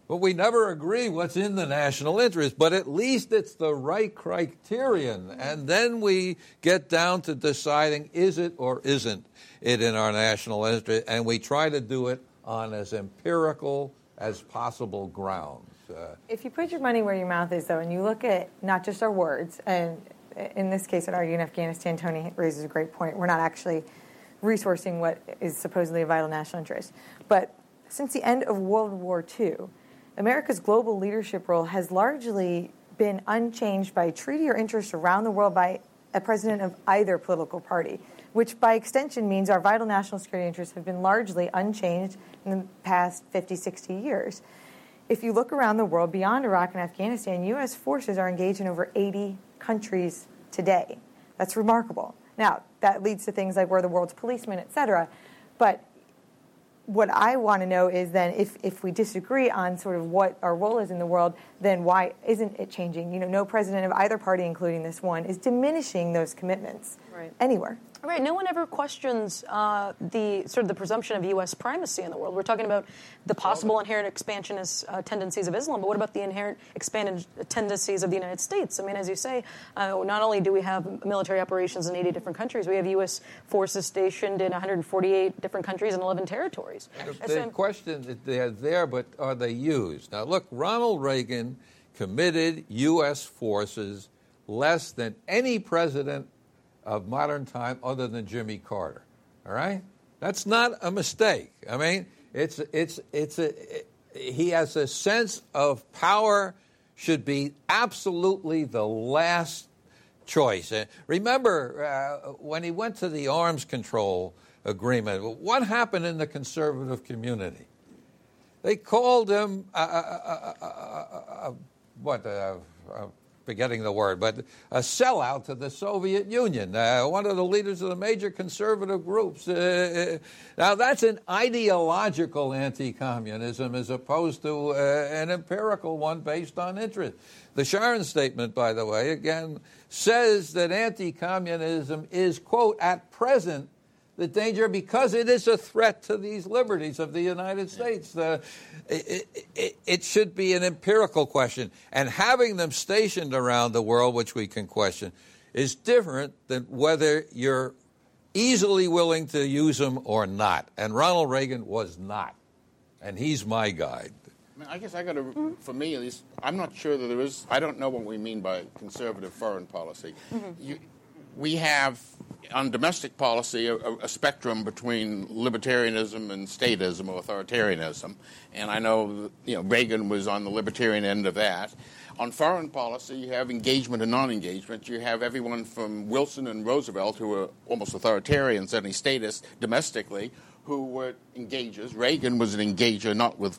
S3: but we never agree what's in the national interest. But at least it's the right criterion. And then we get down to deciding is it or isn't it in our national interest. And we try to do it on as empirical as possible grounds. Uh,
S4: if you put your money where your mouth is, though, and you look at not just our words, and in this case, at Argue in Afghanistan, Tony raises a great point. We're not actually resourcing what is supposedly a vital national interest. But since the end of World War II, America's global leadership role has largely been unchanged by treaty or interest around the world by a president of either political party, which by extension means our vital national security interests have been largely unchanged in the past 50, 60 years. If you look around the world beyond Iraq and Afghanistan, U.S. forces are engaged in over 80 countries today. That's remarkable. Now, that leads to things like we're the world's policeman, et cetera. But what I want to know is then if, if we disagree on sort of what our role is in the world, then why isn't it changing? You know, no president of either party, including this one, is diminishing those commitments right. anywhere.
S1: Right. No one ever questions uh, the sort of the presumption of U.S. primacy in the world. We're talking about the possible inherent expansionist uh, tendencies of Islam, but what about the inherent expanded tendencies of the United States? I mean, as you say, uh, not only do we have military operations in 80 different countries, we have U.S. forces stationed in 148 different countries and 11 territories.
S3: The, question that they're there, but are they used? Now, look, Ronald Reagan committed U.S. forces less than any president of modern time other than Jimmy Carter. All right? That's not a mistake. I mean, it's, it's, it's a, it, he has a sense of power should be absolutely the last choice. Remember uh, when he went to the arms control agreement, what happened in the conservative community? They called him uh, uh, uh, uh what forgetting the word, but a sellout to the Soviet Union, uh, one of the leaders of the major conservative groups. Uh, uh now, that's an ideological anti communism as opposed to uh, an empirical one based on interest. The Sharon statement, by the way, again, says that anti communism is, quote, at present the danger because it is a threat to these liberties of the United States. Uh, it, it, it, should be an empirical question. And having them stationed around the world, which we can question, is different than whether you're easily willing to use them or not. And Ronald Reagan was not. And he's my guide.
S2: I, mean, I guess I got to, for me at least, I'm not sure that there is, I don't know what we mean by conservative foreign policy. Mm-hmm. You, we have on domestic policy a, a, spectrum between libertarianism and statism or authoritarianism, and I know you know Reagan was on the libertarian end of that. On foreign policy, you have engagement and non-engagement. You have everyone from Wilson and Roosevelt, who were almost authoritarians, certainly statists domestically, who were engagers. Reagan was an engager, not with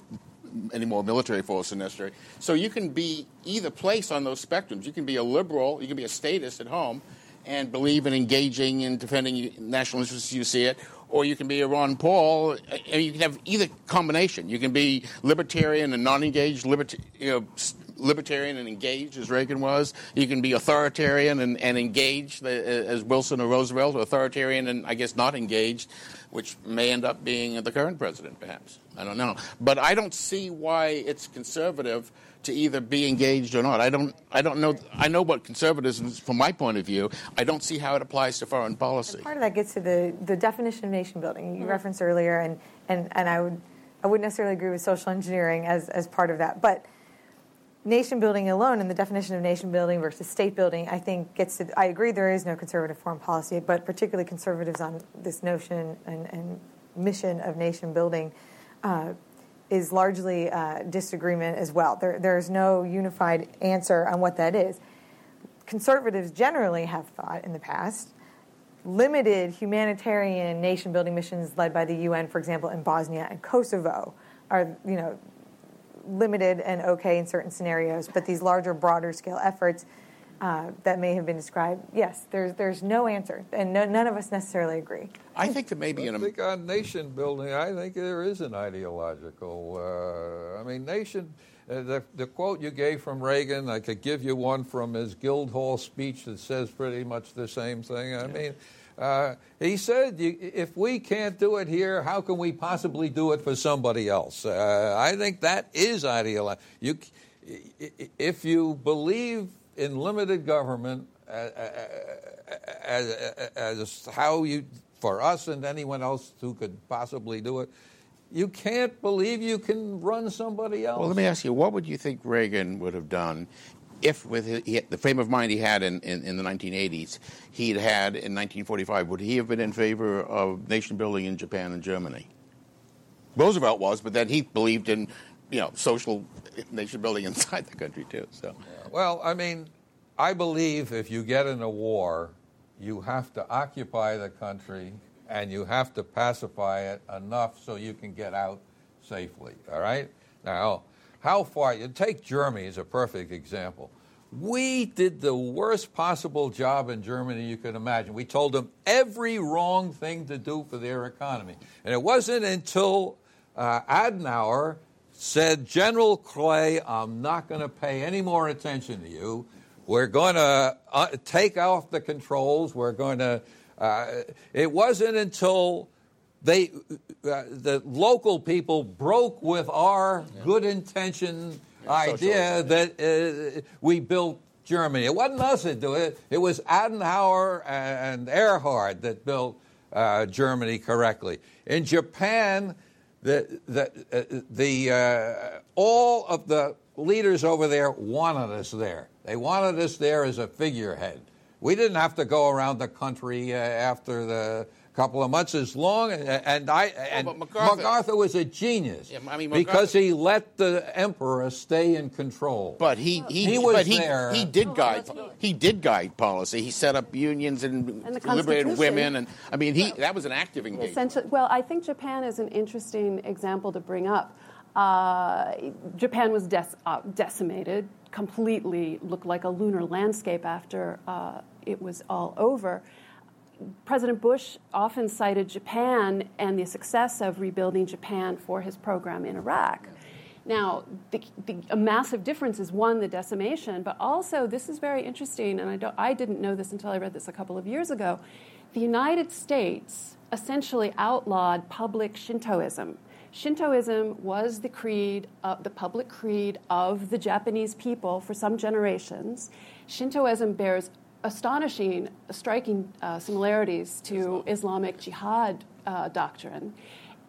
S2: any more military force necessary. So you can be either place on those spectrums. You can be a liberal, you can be a statist at home, and believe in engaging in defending national interests, you see it, or you can be a Ron Paul. You can have either combination. You can be libertarian and non-engaged, you know, libertarian and engaged, as Reagan was. You can be authoritarian and, and engaged, uh, as Wilson or Roosevelt, or authoritarian and I guess not engaged, which may end up being the current president, perhaps. I don't know. But I don't see why it's conservative to either be engaged or not. I don't. I don't know. I know what conservatism is from my point of view. I don't see how it applies to foreign policy.
S4: And part of that gets to the, the definition of nation building you mm-hmm. referenced earlier, and, and, and I would I wouldn't necessarily agree with social engineering as as part of that, but nation building alone and the definition of nation building versus state building, I think gets to. I agree there is no conservative foreign policy, but particularly conservatives on this notion and, and mission of nation building. Uh, is largely uh, disagreement as well. There, there's no unified answer on what that is. Conservatives generally have thought in the past limited humanitarian nation building missions led by the UN, for example, in Bosnia and Kosovo, are you know limited and okay in certain scenarios, but these larger, broader scale efforts uh, that may have been described, yes, there's there's no answer, and no, none of us necessarily agree.
S2: I think there may be.
S3: I think on nation building, I think there is an ideological. Uh, I mean, nation. Uh, the, the quote you gave from Reagan, I could give you one from his Guildhall speech that says pretty much the same thing. I yeah. mean, Uh, he said, if we can't do it here, how can we possibly do it for somebody else? Uh, I think that is ideological. You, if you believe in limited government as, as, as how you, for us and anyone else who could possibly do it, you can't believe you can run somebody else.
S2: Well, let me ask you, what would you think Reagan would have done if with his, the frame of mind he had in, in, in, the 1980s, he'd had in 1945, would he have been in favor of nation building in Japan and Germany? Roosevelt was, but then he believed in, you know, social nation building inside the country too. So,
S3: well, I mean, I believe if you get in a war, you have to occupy the country and you have to pacify it enough so you can get out safely. All right. Now, how far, you take Germany as a perfect example. We did the worst possible job in Germany you could imagine. We told them every wrong thing to do for their economy. And it wasn't until uh, Adenauer said, General Clay, I'm not going to pay any more attention to you. We're going to uh, take off the controls. We're going to. Uh, it wasn't until they, uh, the local people broke with our yeah. good intention yeah, idea that uh, we built Germany. It wasn't us that did it. It was Adenauer and Erhard that built uh, Germany correctly. In Japan, the, the, uh, the uh, all of the leaders over there wanted us there. They wanted us there as a figurehead. We didn't have to go around the country uh, after the couple of months as long and I and MacArthur, MacArthur, was a genius yeah, I mean, because he let the emperor stay in control.
S2: But he he,
S3: he was
S2: but he,
S3: there.
S2: he did guide he did guide policy. He set up unions and, and liberated women and I mean he that was an active engagement.
S5: Well, I think Japan is an interesting example to bring up. Uh, Japan was dec- uh, decimated, completely looked like a lunar landscape after uh, it was all over. President Bush often cited Japan and the success of rebuilding Japan for his program in Iraq. Now, the, the, a massive difference is one, the decimation, but also this is very interesting, and I, I didn't know this until I read this a couple of years ago. The United States essentially outlawed public Shintoism. Shintoism was the creed, uh, the public creed of the Japanese people for some generations. Shintoism bears astonishing, striking uh, similarities to Islamic jihad uh, doctrine.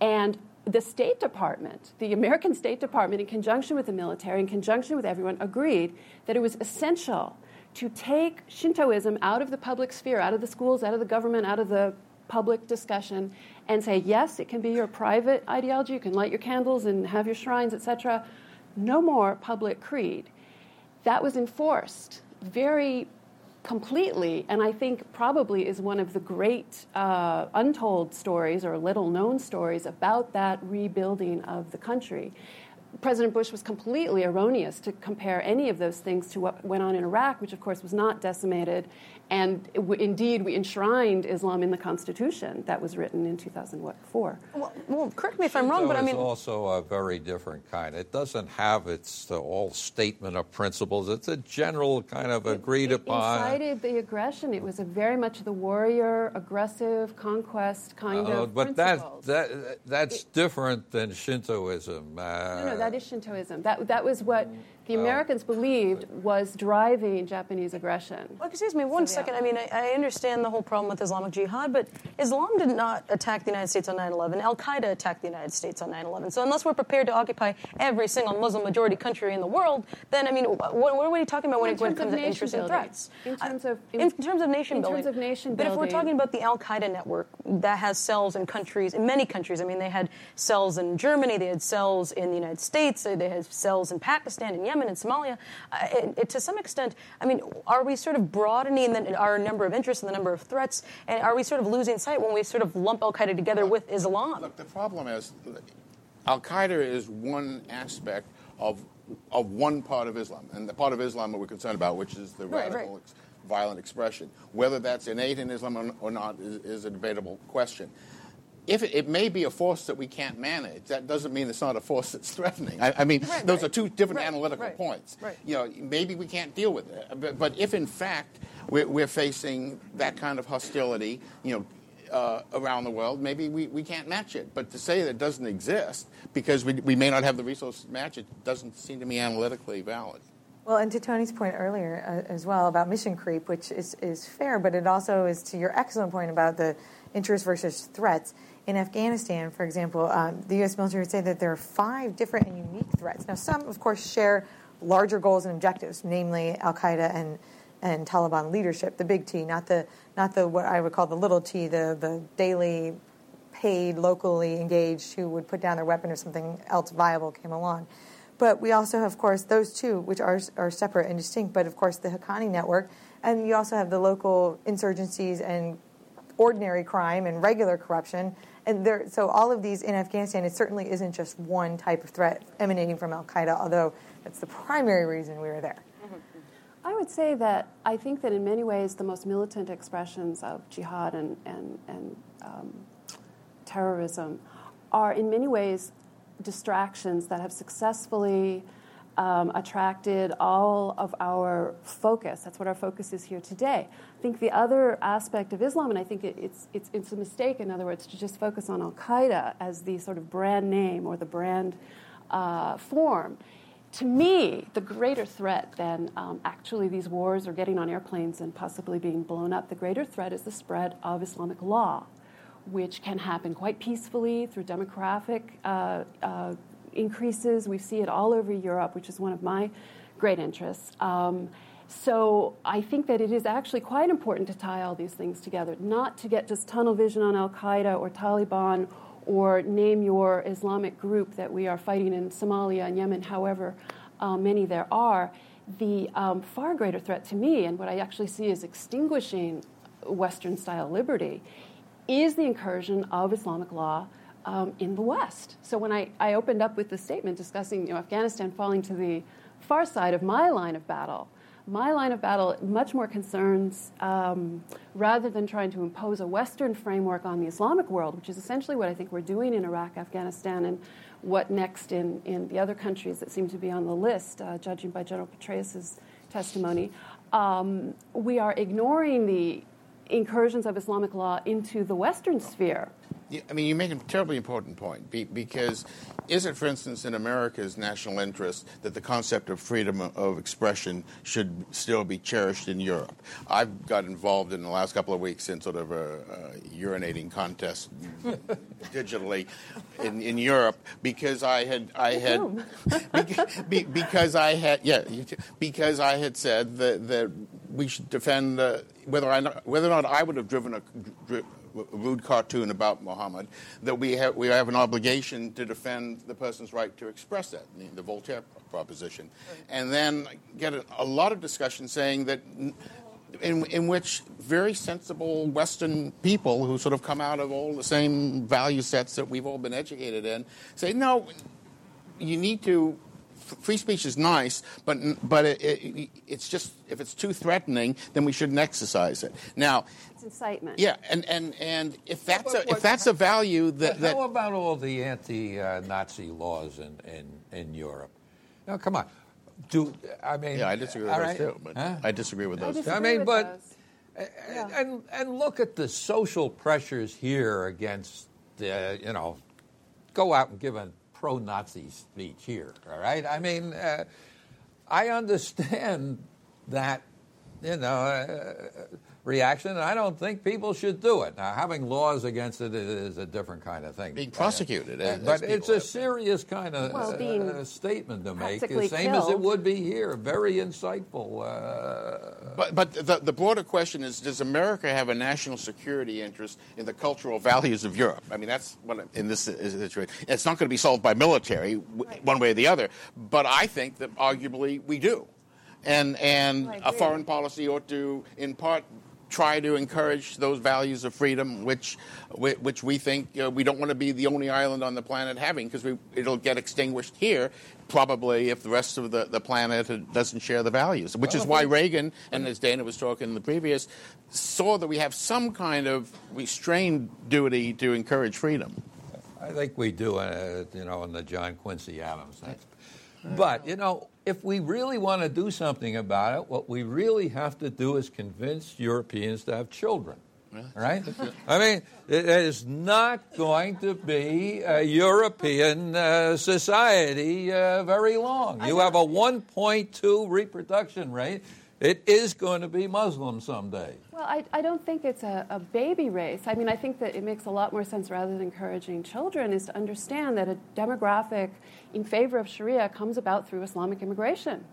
S5: And the State Department, the American State Department, in conjunction with the military, in conjunction with everyone, agreed that it was essential to take Shintoism out of the public sphere, out of the schools, out of the government, out of the public discussion, and say, yes, it can be your private ideology, you can light your candles and have your shrines, etc. No more public creed. That was enforced very completely, and I think probably is one of the great uh, untold stories or little known stories about that rebuilding of the country. President Bush was completely erroneous to compare any of those things to what went on in Iraq, which of course was not decimated and indeed, we enshrined Islam in the Constitution that was written in 2004.
S1: Well, well correct me if I'm wrong, but I mean.
S3: It's also a very different kind. It doesn't have its uh, all statement of principles. It's a general kind of agreed
S5: it,
S3: upon.
S5: It incited the aggression. It was a very much the warrior, aggressive, conquest kind uh, of
S3: But that, that, that's it, different than Shintoism.
S5: Uh, no, no, that is Shintoism. That, that was what the Americans believed was driving Japanese aggression.
S1: Well, excuse me one so, second. Yeah. I mean, I, I, understand the whole problem with Islamic Jihad, but Islam did not attack the United States on 9 11. Al Qaeda attacked the United States on 9 11. So, unless we're prepared to occupy every single Muslim majority country in the world, then, I mean, what, what are we talking about when, it, when it comes to interests and threats?
S5: In terms of,
S1: in, in terms of nation
S5: in
S1: building.
S5: In terms of nation
S1: but
S5: building.
S1: But if we're talking about the Al Qaeda network that has cells in countries, in many countries, I mean, they had cells in Germany, they had cells in the United States, they had cells in Pakistan, and Yemen, in Somalia uh, it, it, to some extent, I mean, are we sort of broadening the, our number of interests and the number of threats? And are we sort of losing sight when we sort of lump Al Qaeda together look, with Islam?
S2: Look, the problem is Al Qaeda is one aspect of of one part of Islam, and the part of Islam that we're concerned about, which is the right, radical, right. Ex- violent expression. Whether that's innate in Islam or, or not is, is a debatable question. If it, it, may be a force that we can't manage, that doesn't mean it's not a force that's threatening. I, I mean,
S1: right,
S2: those
S1: right.
S2: are two different
S1: right,
S2: analytical
S1: right,
S2: points.
S1: Right.
S2: You know, maybe we can't deal with it, but, but if in fact we're, we're, facing that kind of hostility, you know. Uh, around the world, maybe we, we can't match it. But to say that it doesn't exist because we, we may not have the resources to match it doesn't seem to me analytically valid.
S4: Well, and to Tony's point earlier uh, as well about mission creep, which is, is fair, but it also is to your excellent point about the interest versus threats. In Afghanistan, for example, um, the U.S. military would say that there are five different and unique threats. Now, some, of course, share larger goals and objectives, namely Al Qaeda and, and Taliban leadership, the big T, not the, not the what I would call the little t, the, the daily paid, locally engaged who would put down their weapon if something else viable came along. But we also have, of course, those two, which are, are separate and distinct, but of course, the Haqqani network. And you also have the local insurgencies and ordinary crime and regular corruption and there, so all of these in Afghanistan, it certainly isn't just one type of threat emanating from Al Qaeda, although that's the primary reason we were there.
S5: I would say that I think that in many ways the most militant expressions of jihad and, and, and um, terrorism are in many ways distractions that have successfulully um, attracted all of our focus. That's what our focus is here today. I think the other aspect of Islam, and I think it, it's, it's, it's a mistake, in other words, to just focus on Al Qaeda as the sort of brand name or the brand uh, form. To me, the greater threat than um, actually these wars or getting on airplanes and possibly being blown up, the greater threat is the spread of Islamic law, which can happen quite peacefully through demographic uh, uh, increases. We see it all over Europe, which is one of my great interests. Um, so I think that it is actually quite important to tie all these things together, not to get just tunnel vision on Al Qaeda or Taliban or name your Islamic group that we are fighting in Somalia and Yemen, however uh, many there are. The um, far greater threat to me, and what I actually see as extinguishing Western style liberty, is the incursion of Islamic law um, in the West. So when I, I opened up with the statement discussing you know, Afghanistan falling to the far side of my line of battle, my line of battle much more concerns, um, rather than trying to impose a Western framework on the Islamic world, which is essentially what I think we're doing in Iraq, Afghanistan, and what next in, in the other countries that seem to be on the list, uh, judging by General Petraeus' testimony. Um, we are ignoring the incursions of Islamic law into the Western sphere
S2: I mean, you make a terribly important point because is it, for instance, in America's national interest that the concept of freedom of expression should still be cherished in Europe? I've got involved in the last couple of weeks in sort of a, a urinating contest digitally in, in Europe because I had I had because I had yeah because I had said that that we should defend uh, whether I whether or not I would have driven a rude cartoon about Muhammad, that we have, we have an obligation to defend the person's right to express that, the Voltaire proposition. And then get a, a, lot of discussion saying that. In, in which very sensible Western people who sort of come out of all the same value sets that we've all been educated in say, no, you need to free speech is nice, but but it, it, it's just if it's too threatening, then we shouldn't exercise it. Now,
S5: incitement.
S2: Yeah, and and and if that's a, if that's a value that, that
S3: how about all the anti-Nazi laws in, in in Europe? Now, come on. Do I mean?
S2: Yeah, I disagree with those right? too. But huh? I disagree with those. I,
S5: disagree
S3: I mean, but
S5: those.
S3: and and look at the social pressures here against the you know, go out and give a pro-Nazi speech here. All right, I mean, uh, I understand that you know. Uh, reaction, and I don't think people should do it. Now, having laws against it is a different kind of thing.
S2: Being prosecuted,
S3: uh, but it's a serious kind of well, uh, statement to make, the same
S5: killed.
S3: as it would be here. Very insightful. Uh,
S2: but but the, the broader question is: Does America have a national security interest in the cultural values of Europe? I mean, that's what in this situation. It's not going to be solved by military, right. one way or the other. But I think that arguably we do and and a foreign policy ought to, in part, try to encourage those values of freedom, which which we think uh, we don't want to be the only island on the planet having, because it'll get extinguished here. Probably if the rest of the, the planet doesn't share the values, which well, is why Reagan, and as Dana was talking in the previous, saw that we have some kind of restrained duty to encourage freedom.
S3: I think we do, uh, you know, in the John Quincy Adams. That's, but, you know, if we really want to do something about it, what we really have to do is convince Europeans to have children. Right? I mean, it is not going to be a European uh, society uh, very long. You have a 1.2 reproduction rate it is going to be Muslim someday.
S5: Well, I, I don't think it's a, a, baby race. I mean, I think that it makes a lot more sense rather than encouraging children is to understand that a demographic in favor of Sharia comes about through Islamic immigration.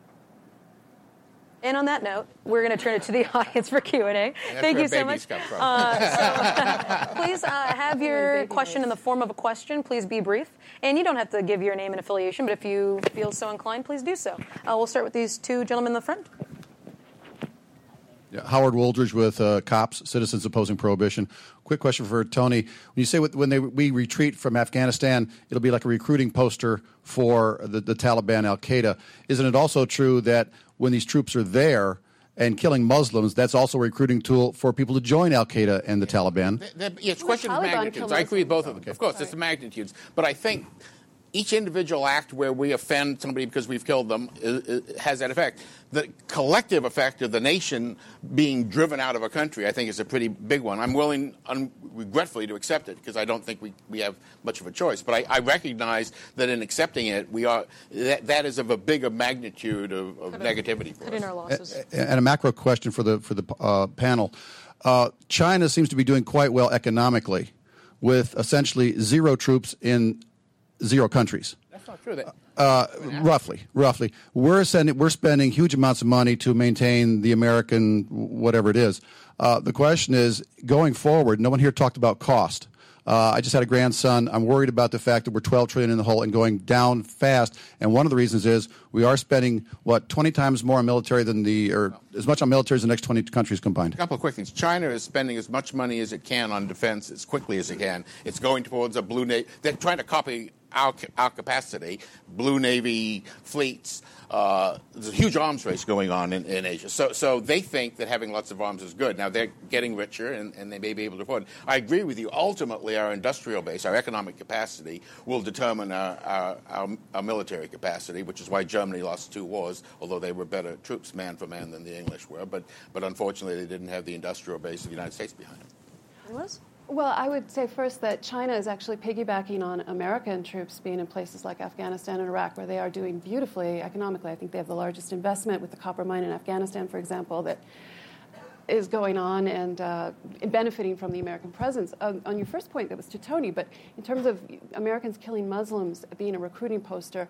S1: And on that note, we're going to turn it to the audience for Q and A. Thank you so much. Uh, so, please uh, have your question in the form of a question. Please be brief, and you don't have to give your name and affiliation. But if you feel so inclined, please do so. Uh, we'll start with these two gentlemen in the front.
S6: Howard Wooldridge with uh, COPS, Citizens Opposing Prohibition. Quick question for Tony. When you say when they, we retreat from Afghanistan, it'll be like a recruiting poster for the, the Taliban, Al Qaeda. Isn't it also true that when these troops are there, and killing Muslims, that's also a recruiting tool for people to join Al Qaeda and the Taliban.
S2: The, the, it's a question of magnitudes. I agree with both of them. Okay. Of course, Sorry. it's the magnitudes. But I think each individual act where we offend somebody because we've killed them has that effect. The collective effect of the nation being driven out of a country, I think, is a pretty big one. I'm willing, un- regretfully, to accept it because I don't think we, we have much of a choice. But I, I recognize that in accepting it, we are that, that is of a bigger magnitude of, of negativity for
S1: us. our losses.
S6: And a macro question for the for the uh, panel: uh, China seems to be doing quite well economically, with essentially zero troops in zero countries.
S2: That's not true. That,
S6: uh, roughly, roughly, we're sending, we're spending huge amounts of money to maintain the American whatever it is. Uh, the question is, going forward, no one here talked about cost. Uh, I just had a grandson. I'm worried about the fact that we're 12 trillion in the hole and going down fast. And one of the reasons is we are spending what 20 times more on military than the, or as much on military as the next 20 countries combined.
S2: A couple of quick things. China is spending as much money as it can on defense as quickly as it can. It's going towards a blue navy. They're trying to copy our, our capacity, blue navy fleets. Uh, there's a huge arms race going on in, in, Asia. So, so they think that having lots of arms is good. Now, they're getting richer and, and they may be able to afford it. I agree with you. Ultimately, our industrial base, our economic capacity, will determine our, our, our, our military capacity, which is why Germany lost two wars, although they were better troops, man for man, than the English were. But, but unfortunately, they didn't have the industrial base of the United States behind them.
S1: Liz?
S5: Well, I would say first that China is actually piggybacking on American troops being in places like Afghanistan and Iraq, where they are doing beautifully economically. I think they have the largest investment with the copper mine in Afghanistan, for example, that is going on and uh, benefiting from the American presence. Uh, on your first point, that was to Tony, but in terms of Americans killing Muslims being a recruiting poster,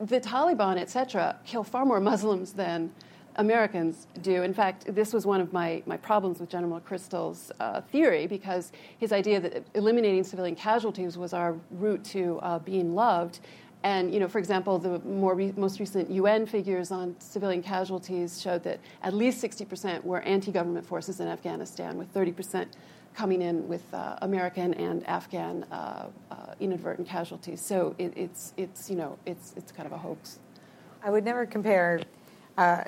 S5: the Taliban, et cetera, kill far more Muslims than Americans do. In fact, this was one of my, my problems with General McChrystal's uh, theory because his idea that eliminating civilian casualties was our route to uh, being loved. And, you know, for example, the more re- most recent UN figures on civilian casualties showed that at least 60% were anti government forces in Afghanistan, with 30% coming in with uh, American and Afghan uh, uh, inadvertent casualties. So it, it's, it's, you know, it's, it's kind of a hoax.
S4: I would never compare uh,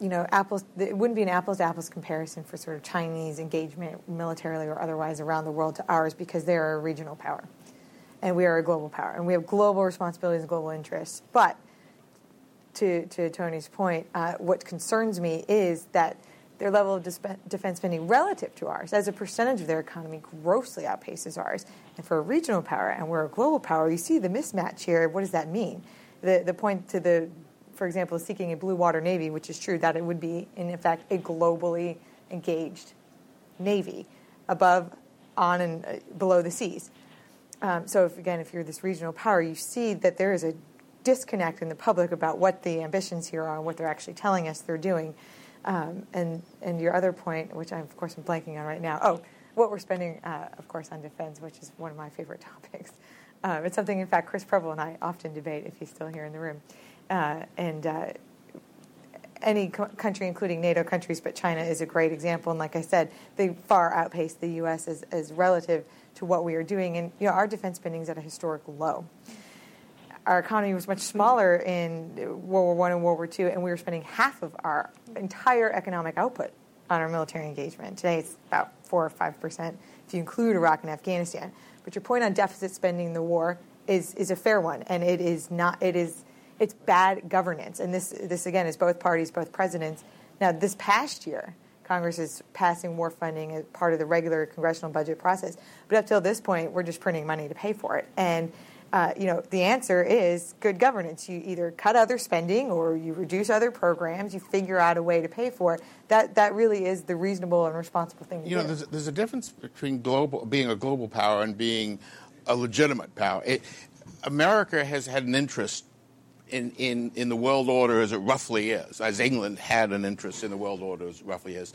S4: you know, apples. It wouldn't be an apples to apples comparison for sort of Chinese engagement, militarily or otherwise, around the world to ours because they are a regional power, and we are a global power, and we have global responsibilities and global interests. But to to Tony's point, uh, what concerns me is that their level of defense spending relative to ours, as a percentage of their economy, grossly outpaces ours. And for a regional power, and we're a global power, you see the mismatch here. What does that mean? The the point to the for example, seeking a blue water navy, which is true that it would be, in effect, a globally engaged navy above, on, and uh, below the seas. Um, so, if, again, if you're this regional power, you see that there is a disconnect in the public about what the ambitions here are and what they're actually telling us they're doing. Um, and and your other point, which I of course am blanking on right now. Oh, what we're spending, uh, of course, on defense, which is one of my favorite topics. Uh, it's something, in fact, Chris Preble and I often debate if he's still here in the room. Uh, and uh, any co- country, including NATO countries, but China is a great example. And like I said, they far outpace the U.S. as, as relative to what we are doing. And you know, our defense spending is at a historic low. Our economy was much smaller in World War One and World War Two, and we were spending half of our entire economic output on our military engagement. Today, it's about four or five percent if you include Iraq and Afghanistan. But your point on deficit spending in the war is is a fair one, and it is not. It is it's bad governance, and this this again is both parties, both presidents. Now, this past year, Congress is passing war funding as part of the regular congressional budget process, but up till this point, we're just printing money to pay for it, and. Uh, you know, the answer is good governance. You either cut other spending or you reduce other programs. You figure out a way to pay for it. That that really is the reasonable and responsible thing to
S2: You
S4: do.
S2: know, there's, there's a difference between global, being a global power and being a legitimate power. It, America has had an interest in, in, in the world order as it roughly is, as England had an interest in the world order as roughly is.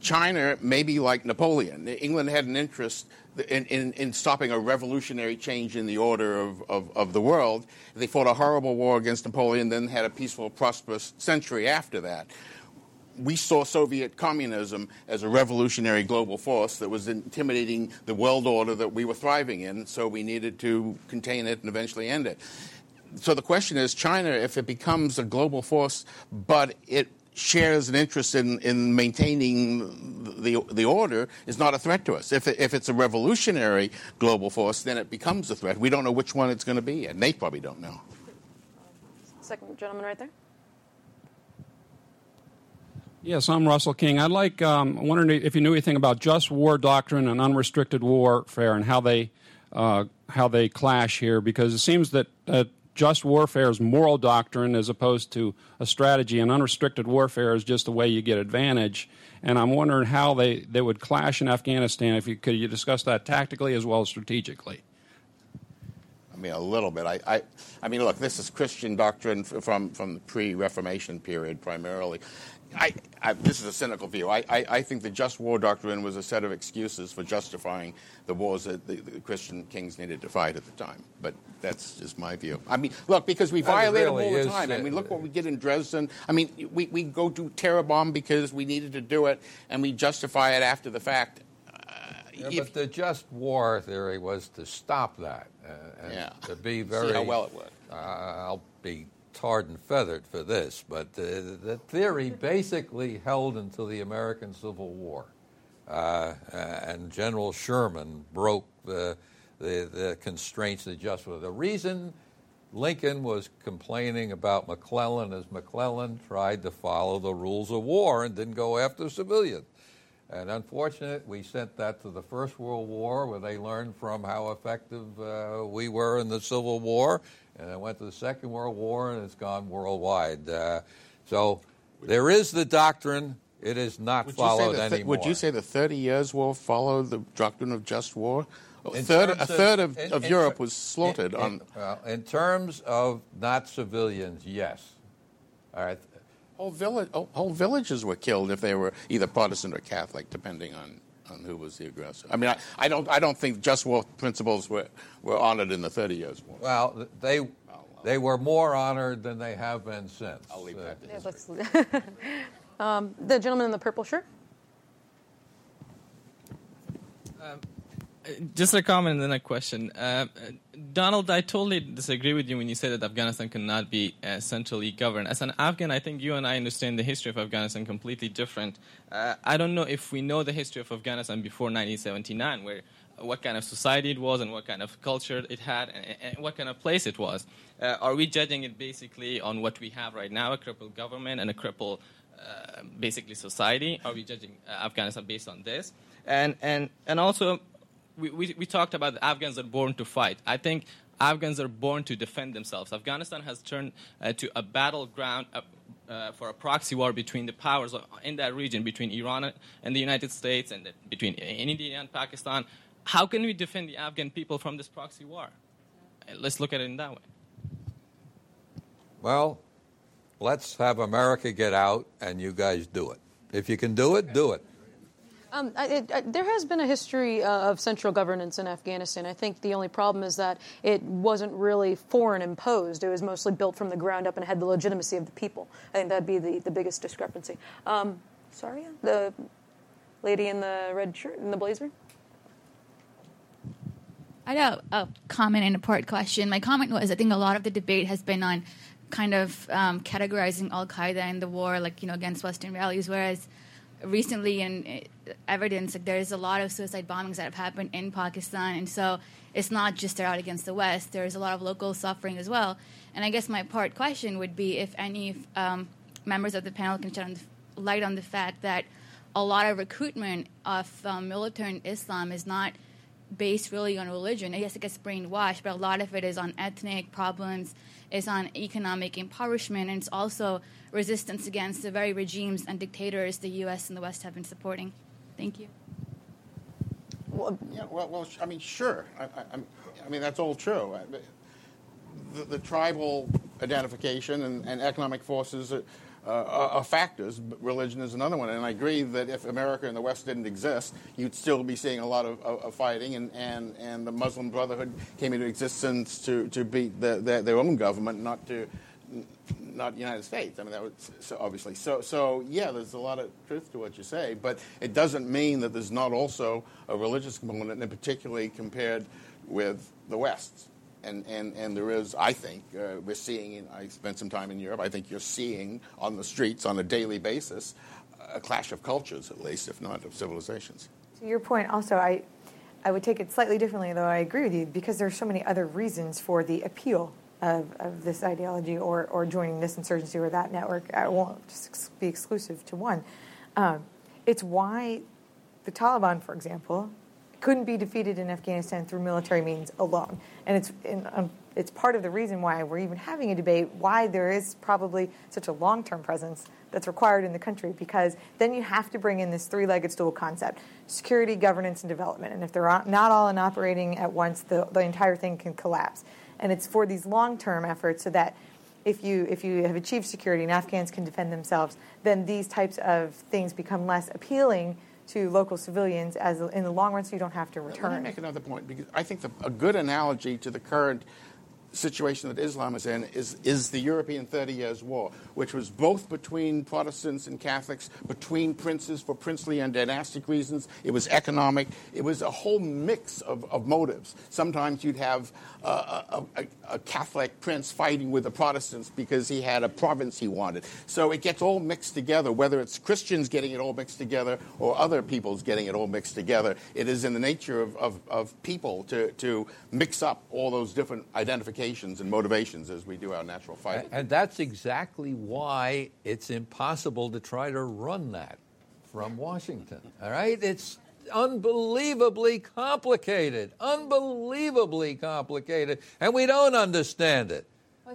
S2: China may be like Napoleon. England had an interest in, in, in stopping a revolutionary change in the order of, of, of, the world. They fought a horrible war against Napoleon, then had a peaceful, prosperous century after that. We saw Soviet communism as a revolutionary global force that was intimidating the world order that we were thriving in, so we needed to contain it and eventually end it. So the question is China, if it becomes a global force, but it shares an interest in, in maintaining the, the order is not a threat to us. If, it, if it's a revolutionary global force, then it becomes a threat. We don't know which one it's going to be, and they probably don't know.
S1: Second gentleman right there.
S7: Yes, I'm Russell King. I'd like, um, I wondering if you knew anything about just war doctrine and unrestricted warfare and how they, uh, how they clash here, because it seems that uh, just warfare is moral doctrine as opposed to a strategy, and unrestricted warfare is just the way you get advantage. And I'm wondering how they, they would clash in Afghanistan. If you could you discuss that tactically as well as strategically?
S2: I mean, a little bit. I, I, I mean, look, this is Christian doctrine from from the pre-Reformation period primarily. I, I, this is a cynical view. I, I, think the just war doctrine was a set of excuses for justifying the wars that the, the, Christian kings needed to fight at the time. But that's just my view. I mean, look, because we violate
S3: really
S2: them all the time. I
S3: uh,
S2: mean, look what we did in Dresden. I mean, we, we go do terror bomb because we needed to do it, and we justify it after the fact. Uh,
S3: Yeah,
S2: if-
S3: but the just war theory was to stop that uh, and
S2: Yeah.
S3: to be very.
S2: See how well it worked.
S3: Uh, I'll be tarred and feathered for this, but uh, the theory basically held until the American Civil War, uh, and General Sherman broke the the, the constraints of just war. The reason Lincoln was complaining about McClellan is McClellan tried to follow the rules of war and didn't go after civilians. And unfortunate, we sent that to the First World War, where they learned from how effective uh, we were in the Civil War, and it went to the Second World War, and it's gone worldwide. Uh, so there is the doctrine; it is not
S2: Would
S3: followed
S2: th-
S3: anymore.
S2: would you say the Thirty Years' War followed the doctrine of just war? A third,
S3: terms
S2: a third of,
S3: in-
S2: of
S3: in
S2: Europe was slaughtered
S3: in,
S2: on.
S3: well, in terms of not civilians, yes. All right.
S2: Whole, village, whole villages were killed if they were either Protestant or Catholic, depending on, on who was the aggressor. I mean, I, I don't I don't think just war principles were, were honored in the Thirty Years' War.
S3: Well, they they were more honored than they have been since.
S2: I'll leave that to
S1: Yeah,
S2: history.
S1: um, the gentleman in the purple shirt.
S8: Just a comment and then a question. Uh, Donald, I totally disagree with you when you say that Afghanistan cannot be uh, centrally governed. As an Afghan, I think you and I understand the history of Afghanistan completely different. Uh, I don't know if we know the history of Afghanistan before 1979, where what kind of society it was and what kind of culture it had and, and what kind of place it was. Uh, are we judging it basically on what we have right now, a crippled government and a crippled, uh, basically, society? Are we judging uh, Afghanistan based on this? And, and, and also, we, we, talked about Afghans are born to fight. I think Afghans are born to defend themselves. Afghanistan has turned uh, to a battleground uh, uh, for a proxy war between the powers in that region, between Iran and the United States, and between India and Pakistan. How can we defend the Afghan people from this proxy war? Uh, Let's look at it in that way.
S3: Well, let's have America get out, and you guys do it. If you can do it, do it.
S1: Um, it, it, there has been a history uh, of central governance in Afghanistan. I think the only problem is that it wasn't really foreign imposed. It was mostly built from the ground up and had the legitimacy of the people. I think that'd be the, the biggest discrepancy. Um, sorry, the lady in the red shirt, in the blazer?
S9: I a, a comment and a part question. My comment was I think a lot of the debate has been on kind of um, categorizing Al Qaeda in the war, like, you know, against Western values, whereas recently in evidence, like, there's a lot of suicide bombings that have happened in Pakistan. And so it's not just they're out against the West, there's a lot of local suffering as well. And I guess my part question would be if any um, members of the panel can shed on the, light on the fact that a lot of recruitment of um, militant Islam is not based really on religion. Yes, it gets brainwashed, but a lot of it is on ethnic problems, is on economic impoverishment, and it's also resistance against the very regimes and dictators the U.S. and the West have been supporting. Thank you.
S2: Well, yeah, well, well I mean, sure. I, I, I mean, that's all true. The, the tribal identification and, and economic forces uh, are factors. Religion is another one. And I agree that if America and the West didn't exist, you'd still be seeing a lot of, of, of fighting, and, and, and the Muslim Brotherhood came into existence to, to beat the, the, their own government, not to not the United States. I mean, that was so obviously. So, so yeah, there's a lot of truth to what you say, but it doesn't mean that there's not also a religious component, and particularly compared with the West and, and, and there is, I think, uh, we're seeing, I spent some time in Europe, I think you're seeing on the streets on a daily basis a clash of cultures, at least, if not of civilizations.
S4: To your point, also, I, I would take it slightly differently, though I agree with you, because there are so many other reasons for the appeal of, of this ideology or, or joining this insurgency or that network. I won't just be exclusive to one. Um, it's why the Taliban, for example, couldn't be defeated in Afghanistan through military means alone. And it's, in, um, it's part of the reason why we're even having a debate why there is probably such a long term presence that's required in the country, because then you have to bring in this three legged stool concept security, governance, and development. And if they're not all in operating at once, the, the entire thing can collapse. And it's for these long term efforts so that if you if you have achieved security and Afghans can defend themselves, then these types of things become less appealing to local civilians as in the long run, so you don't have to return.
S2: Let me make another point because I think the, a good analogy to the current situation that Islam is in is, is the European Thirty Years' War, which was both between Protestants and Catholics, between princes for princely and dynastic reasons. It was economic. It was a whole mix of, of motives. Sometimes you'd have a, a, a, Catholic prince fighting with the Protestants because he had a province he wanted. So it gets all mixed together, whether it's Christians getting it all mixed together or other people's getting it all mixed together. It is in the nature of, of, of people to, to mix up all those different identifications and motivations as we do our natural fighting.
S3: And that's exactly why it's impossible to try to run that from Washington. All right? It's unbelievably complicated, unbelievably complicated, and we don't understand it.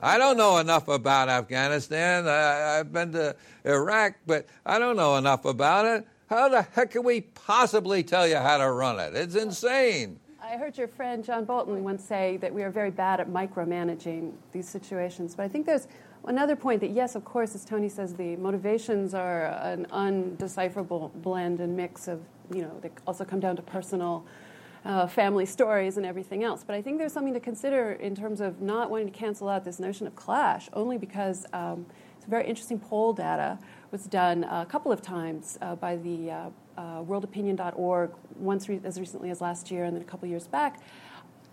S3: I don't know enough about Afghanistan. I, have been to Iraq, but I don't know enough about it. How the heck can we possibly tell you how to run it? It's insane.
S5: I heard your friend John Bolton once say that we are very bad at micromanaging these situations. But I think there's another point that, yes, of course, as Tony says, the motivations are an undecipherable blend and mix of you know, they also come down to personal uh, family stories and everything else. But I think there's something to consider in terms of not wanting to cancel out this notion of clash, only because um, it's very interesting poll data was done a couple of times uh, by the uh, uh, worldopinion.org, once re- as recently as last year and then a couple years back,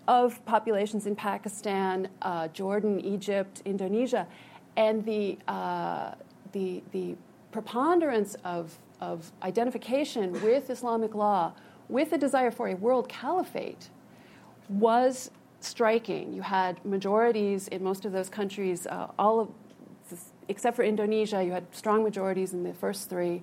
S5: of populations in Pakistan, uh, Jordan, Egypt, Indonesia, and the, uh, the, the preponderance of of identification with Islamic law, with a desire for a world caliphate, was striking. You had majorities in most of those countries, uh, all of, except for Indonesia, you had strong majorities in the first three.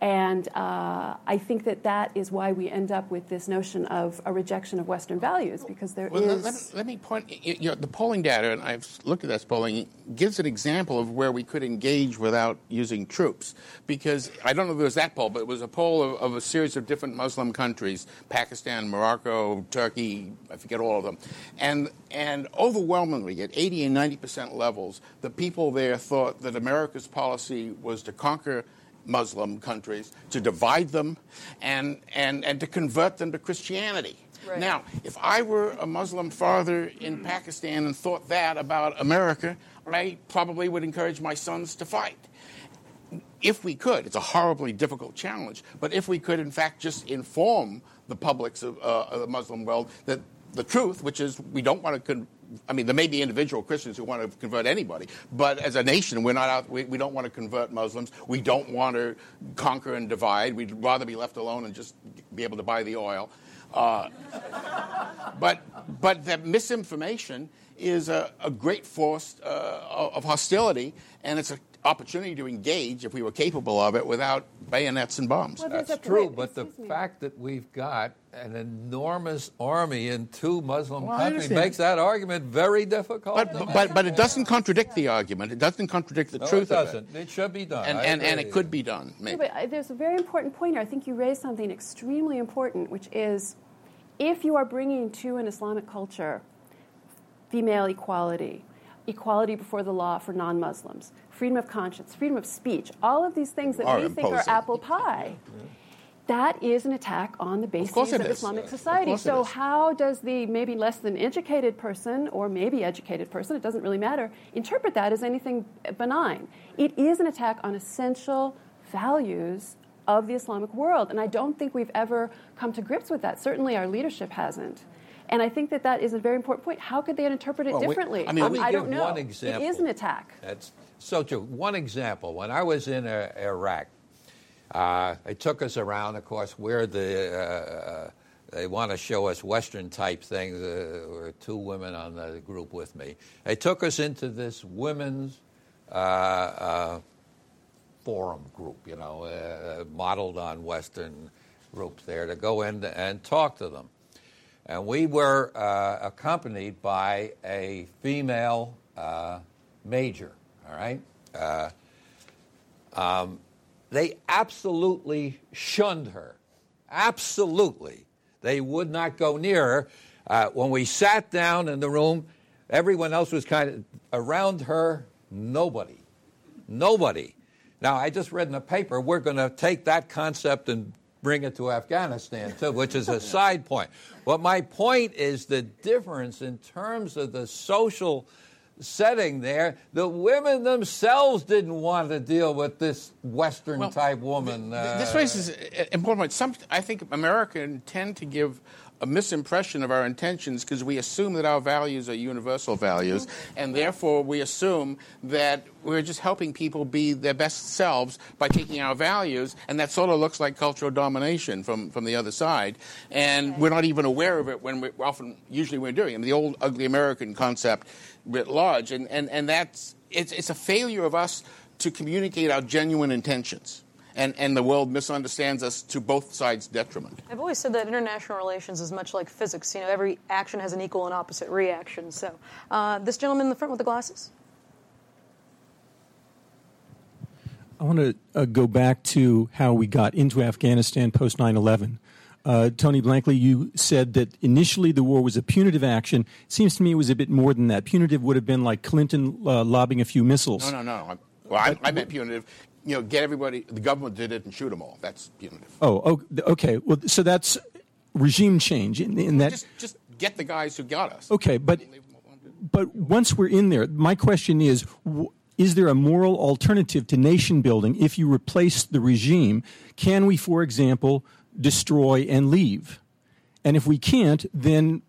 S5: And uh, I think that that is why we end up with this notion of a rejection of Western values, because there
S2: well,
S5: is.
S2: Let, let, me point. You know, the polling data, and I've looked at that polling, gives an example of where we could engage without using troops. Because I don't know if it was that poll, but it was a poll of, of a series of different Muslim countries: Pakistan, Morocco, Turkey. I forget all of them, and and overwhelmingly, at 80 and 90 percent levels, the people there thought that America's policy was to conquer Muslim countries, to divide them, and, and, and to convert them to Christianity.
S1: Right.
S2: Now, if I were a Muslim father in Pakistan and thought that about America, I probably would encourage my sons to fight. If we could, it's a horribly difficult challenge, but if we could, in fact, just inform the publics of, uh, of the Muslim world that the truth, which is we don't want to. Con- I mean, there may be individual Christians who want to convert anybody, but as a nation, we're not out. We, we don't want to convert Muslims. We don't want to conquer and divide. We'd rather be left alone and just be able to buy the oil. Uh, but but that misinformation is a, a great force uh, of hostility, and it's an opportunity to engage, if we were capable of it, without bayonets and bombs.
S5: Well,
S3: That's true,
S5: wait,
S3: but the
S5: me.
S3: fact that we've got an enormous army in two Muslim
S2: Well,
S3: countries makes that argument very difficult.
S2: But, but, but, but it doesn't contradict the argument. It doesn't contradict the
S3: no,
S2: truth
S3: it
S2: of
S3: doesn't.
S2: it.
S3: It should be done.
S2: And, and, and it could be done,
S5: Yeah, but uh, there's a very important point here. I think you raised something extremely important, which is if you are bringing to an Islamic culture female equality, equality before the law for non Muslims, freedom of conscience, freedom of speech, all of these things that
S2: Are
S5: we think are apple pie. That is an attack on the bases
S2: course
S5: of. Islamic
S2: Of
S5: society.
S2: it
S5: So, how does the maybe less than educated person, or maybe educated person, it doesn't really matter, interpret that as anything benign? It is an attack on essential values of the Islamic world. And I don't think we've ever come to grips with that. Certainly, our leadership hasn't. And I think that that is a very important point. How could they interpret it
S2: Well, we-
S5: differently?
S2: I mean,
S5: Um,
S2: we-
S5: I
S3: give
S5: don't know.
S3: one example.
S5: It is an attack.
S3: That's so true. One example: when I was in uh, Iraq, uh, they took us around. Of course, where the uh, they want to show us Western type things. Uh, there were two women on the group with me. They took us into this women's uh, uh, forum group, you know, uh, modeled on Western groups there, to go in and talk to them. And we were uh, accompanied by a female uh, major, all right? Uh, um, they absolutely shunned her. Absolutely. They would not go near her. Uh, when we sat down in the room, everyone else was kind of around her, nobody. Nobody. Now, I just read in the paper, we're going to take that concept and bring it to Afghanistan, too, which is a side point. But my point is the difference in terms of the social setting there. The women themselves didn't want to deal with this Western
S2: Well,
S3: type woman.
S2: Th- This
S3: uh,
S2: raises an important point. Some, I think Americans tend to give a misimpression of our intentions because we assume that our values are universal values, mm-hmm. and therefore we assume that we're just helping people be their best selves by taking our values, and that sort of looks like cultural domination from, from the other side. And we're not even aware of it when we're often, usually we're doing it. the old ugly American concept writ large, and, and, and that's, it's, it's a failure of us to communicate our genuine intentions. And, and the world misunderstands us to both sides' detriment.
S1: I've always said that international relations is much like physics. You know, every action has an equal and opposite reaction. So, uh, this gentleman in the front with the glasses.
S10: I want to uh, go back to how we got into Afghanistan post 9 11. Uh, Tony Blankley, you said that initially the war was a punitive action. It seems to me it was a bit more than that. Punitive would have been like Clinton uh, lobbing a few missiles.
S2: No, no, no. I, well, I, I meant punitive. You know, get everybody, the government did it and shoot them all. That's punitive.
S10: Oh, oh, okay. Well, so that's regime change in, in that.
S2: Just, just get the guys who got us.
S10: Okay, but but once we're in there, my question is: Is there a moral alternative to nation building if you replace the regime? Can we, for example, destroy and leave? And if we can't, then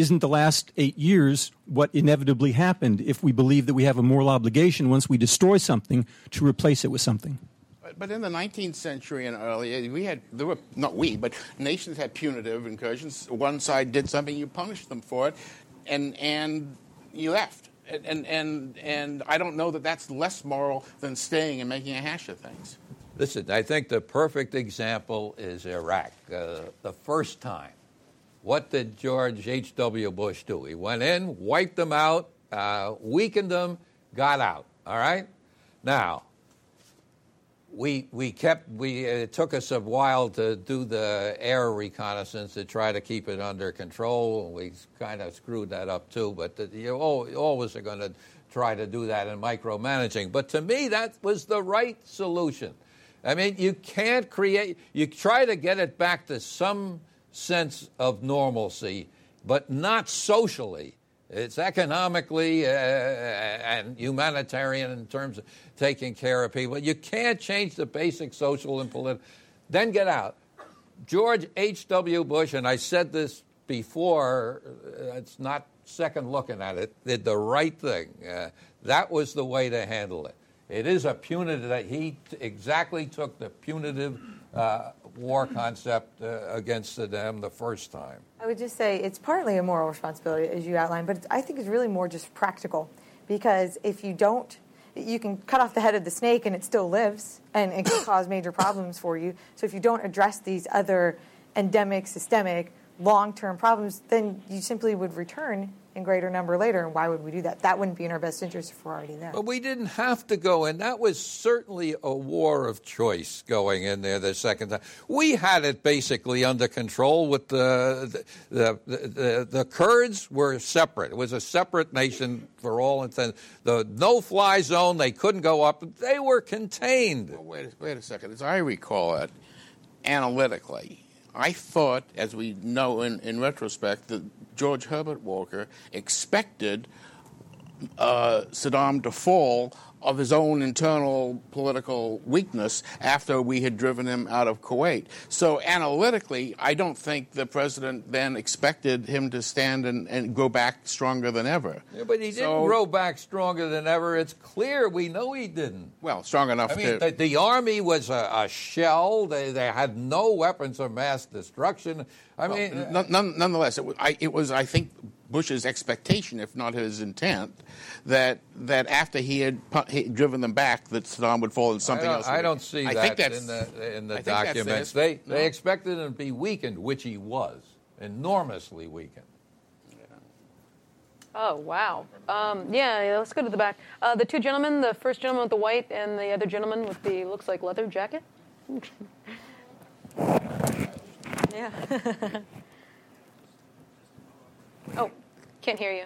S10: isn't the last eight years what inevitably happened if we believe that we have a moral obligation once we destroy something to replace it with something?
S2: But, but in the 19th century and earlier, we had, there were, not we, but nations had punitive incursions. One side did something, you punished them for it, and, and you left. And, and, and, and I don't know that that's less moral than staying and making a hash of things.
S3: Listen, I think the perfect example is Iraq. Uh, the first time, what did George H.W. Bush do? He went in, wiped them out, uh, weakened them, got out. All right? Now, we, we kept, we, it took us a while to do the air reconnaissance to try to keep it under control. We kind of screwed that up too, but the, you always are going to try to do that in micromanaging. But to me, that was the right solution. I mean, you can't create, you try to get it back to some sense of normalcy, but not socially. It's economically uh, and humanitarian in terms of taking care of people. You can't change the basic social and political. Then get out. George H.W. Bush, and I said this before, uh, it's not second looking at it, did the right thing. Uh, that was the way to handle it. It is a punitive, that he t- exactly took the punitive uh, war concept uh, against Saddam the first time.
S4: I would just say it's partly a moral responsibility, as you outlined, but I think it's really more just practical. Because if you don't, you can cut off the head of the snake and it still lives and it can cause major problems for you. So if you don't address these other endemic, systemic, long term problems, then you simply would return in greater number later. And why would we do that? That wouldn't be in our best interest if we're already there.
S3: But we didn't have to go in. That was certainly a war of choice going in there the second time. We had it basically under control with the the the, the, the Kurds were separate. It was a separate nation for all intents. The no-fly zone, they couldn't go up. They were contained.
S2: Well, wait, wait a second. As I recall it, analytically, I thought, as we know in, in retrospect, that George Herbert Walker expected uh, Saddam to fall of his own internal political weakness after we had driven him out of Kuwait. So analytically, I don't think the president then expected him to stand and, and go back stronger than ever.
S3: Yeah, but he didn't grow back stronger than ever. It's clear. We know he didn't.
S2: Well, strong enough
S3: I mean,
S2: to.
S3: the, the army was a, a shell. They, they had no weapons of mass destruction. I
S2: Well,
S3: mean,
S2: none- nonetheless, it was, I, it was, I think, Bush's expectation, if not his intent, that that after he had pu- he had driven them back, that Saddam would fall and something
S3: I don't,
S2: else.
S3: I don't see
S2: I
S3: that
S2: think that's,
S3: in the in the
S2: I think that's
S3: documents. They
S2: No?
S3: they expected him to be weakened, which he was, enormously weakened.
S1: Oh, wow. Um, yeah, yeah, let's go to the back. Uh, the two gentlemen, the first gentleman with the white and the other gentleman with the, looks like leather jacket. yeah. oh, can't hear you.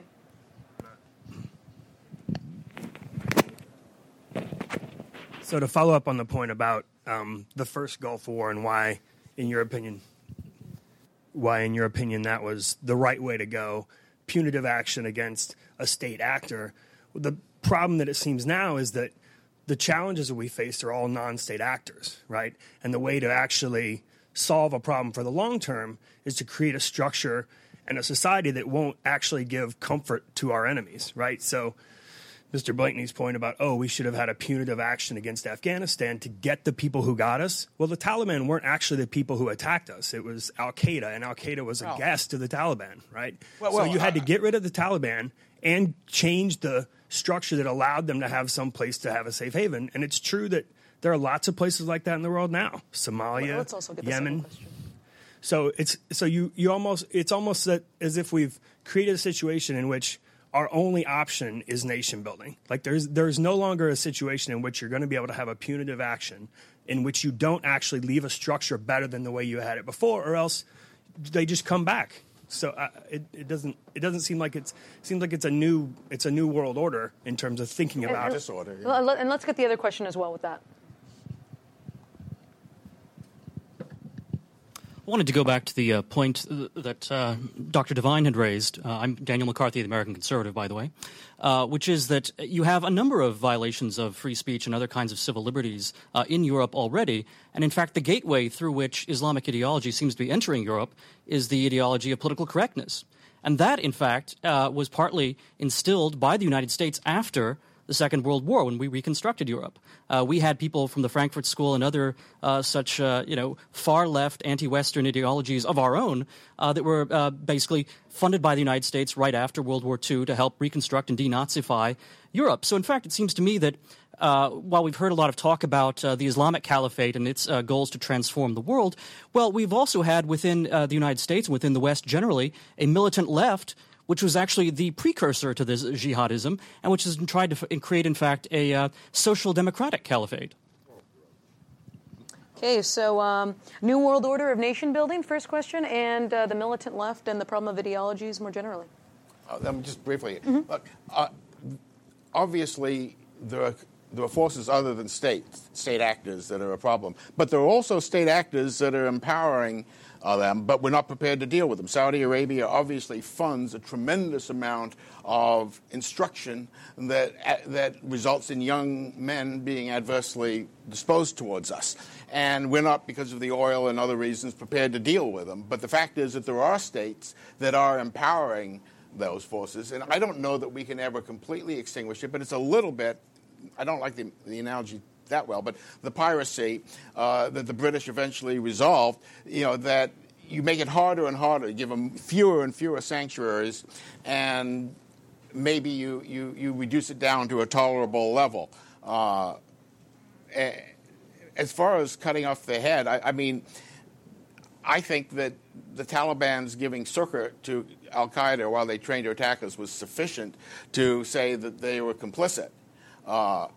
S11: So to follow up on the point about um, the first Gulf War and why, in your opinion, why in your opinion that was the right way to go, punitive action against a state actor. The problem that it seems now is that the challenges that we faced are all non-state actors, right? And the way to actually solve a problem for the long term is to create a structure and a society that won't actually give comfort to our enemies, right? So Mr. Blankley's point about, oh, we should have had a punitive action against Afghanistan to get the people who got us. Well, the Taliban weren't actually the people who attacked us. It was Al Qaeda, and Al Qaeda was a
S2: Well-
S11: guest to the Taliban, right?
S2: Well,
S11: so you had uh,
S2: to
S11: get rid of the Taliban and change the structure that allowed them to have some place to have a safe haven. And it's true that there are lots of places like that in the world now Somalia,
S1: Well, let's also get the
S11: Yemen.
S1: Question.
S11: So it's so you you almost it's almost as if we've created a situation in which our only option is nation building. Like there's there's no longer a situation in which you're going to be able to have a punitive action in which you don't actually leave a structure better than the way you had it before, or else they just come back. So uh, it, it doesn't it doesn't seem like it's seems like it's a new it's a new world order in terms of thinking about
S1: and-
S2: disorder, yeah.
S1: Well, and let's get the other question as well with that.
S12: Wanted to go back to the uh, point that uh, Dr. Devine had raised. Uh, I'm Daniel McCarthy, the American Conservative, by the way, uh, which is that you have a number of violations of free speech and other kinds of civil liberties uh, in Europe already. And in fact, the gateway through which Islamic ideology seems to be entering Europe is the ideology of political correctness. And that, in fact, uh, was partly instilled by the United States after the Second World War when we reconstructed Europe. Uh, we had people from the Frankfurt School and other uh, such, uh, you know, far left anti-Western ideologies of our own uh, that were uh, basically funded by the United States right after World War II to help reconstruct and denazify Europe. So, in fact, it seems to me that uh, while we've heard a lot of talk about uh, the Islamic Caliphate and its uh, goals to transform the world, well, we've also had within the United States within the West generally a militant left which was actually the precursor to this jihadism, and which has tried to f- create, in fact, a uh, social democratic caliphate.
S1: Okay, so um, New World Order of Nation Building, first question, and uh, the militant left and the problem of ideologies more generally.
S2: Uh, let me just briefly. Look, uh, obviously, there are there are forces other than state state actors that are a problem, but there are also state actors that are empowering uh, them, but we're not prepared to deal with them. Saudi Arabia obviously funds a tremendous amount of instruction that uh, that results in young men being adversely disposed towards us, and we're not, because of the oil and other reasons, prepared to deal with them. But the fact is that there are states that are empowering those forces, and I don't know that we can ever completely extinguish it, but it's a little bit. I don't like the, the analogy that well, but the piracy uh, that the British eventually resolved, you know, that you make it harder and harder, give them fewer and fewer sanctuaries, and maybe you, you, you reduce it down to a tolerable level. Uh, as far as cutting off the head, I, I mean, I think that the Taliban's giving succor to Al Qaeda while they trained to attack us was sufficient to say that they were complicit. Uh,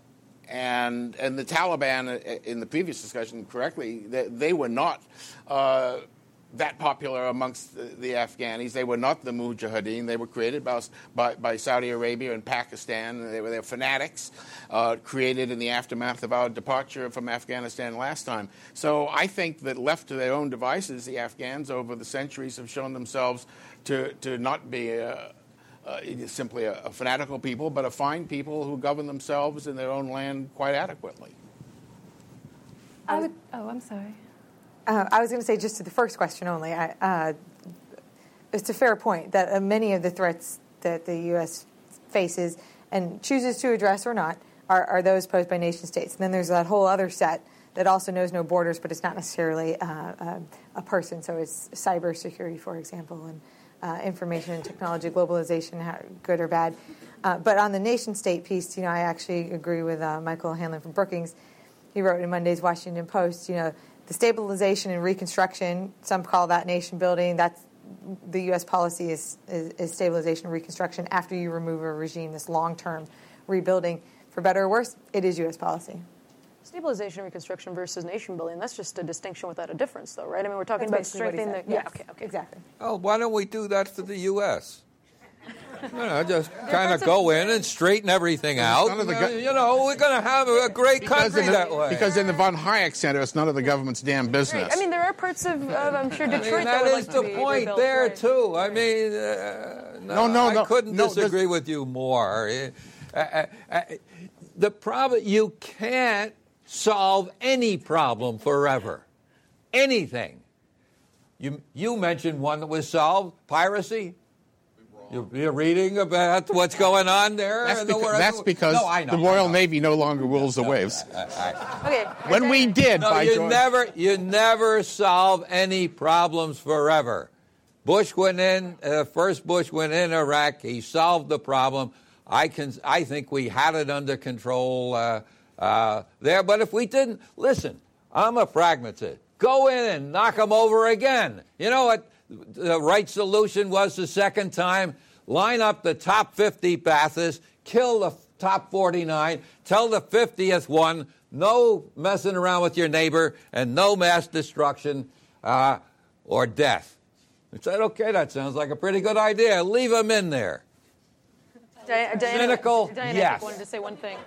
S2: and and the Taliban, uh, in the previous discussion, correctly, they, they were not uh, that popular amongst the, the, Afghanis. They were not the Mujahideen. They were created by, by, by Saudi Arabia and Pakistan. They were their fanatics, uh, created in the aftermath of our departure from Afghanistan last time. So I think that left to their own devices, the Afghans over the centuries have shown themselves to, to not be a, uh, simply a, a, fanatical people, but a fine people who govern themselves in their own land quite adequately.
S5: I would, oh, I'm sorry.
S4: Uh, I was going to say just to the first question only. I, uh, it's a fair point that uh, many of the threats that the U.S. faces and chooses to address or not are, are, those posed by nation states. And then there's that whole other set that also knows no borders, but it's not necessarily uh, uh, a person. So it's cybersecurity, for example, and uh, information and technology, globalization, how, good or bad. but on the nation state piece, you know, I actually agree with Michael O'Hanlon from Brookings. He wrote in Monday's Washington Post, you know the stabilization and reconstruction, some call that nation building. That's the U.S. policy is, is, is stabilization and reconstruction after you remove a regime, this long term rebuilding. For better or worse, it is U.S. policy.
S1: Stabilization and reconstruction versus nation building, that's just a distinction without a difference, though, right? I mean, we're talking that's about strengthening the.
S4: Yes, yeah, okay, okay. Exactly.
S3: Oh, why don't we do that for the U.S.? You know, just kind of go in and straighten everything out. Go- you know, we're going to have a great country
S2: the,
S3: that way.
S2: Because in the von Hayek Center, it's none of the government's damn business.
S1: Right. I mean, there are parts of, of I'm sure, Detroit
S3: I mean,
S1: that,
S3: that
S1: is
S3: like
S1: the
S3: point there
S1: right.
S3: too. I mean, uh, no, no, no, I couldn't no, disagree with you more. Uh, uh, uh, the problem you can't solve any problem forever, anything. You you mentioned one that was solved: piracy. You're, reading about what's going on there.
S2: That's, beca- that's because
S3: no,
S2: the Royal Navy no longer rules the waves.
S1: okay.
S2: When we did,
S3: no, you
S2: George.
S3: never, you never solve any problems forever. Bush went in. Uh, first, Bush went in Iraq. He solved the problem. I can. I think we had it under control uh, uh, there. But if we didn't, listen. I'm a pragmatist. Go in and knock them over again. You know what? the right solution was the second time line up the top 50 Baathists, kill the top 49, tell the 50th one no messing around with your neighbor and no mass destruction uh, or death. I said, okay, that sounds like a pretty good idea. Leave them in there.
S1: Diana,
S3: Cynical,
S1: Diana,
S3: yes.
S1: I wanted to say one thing.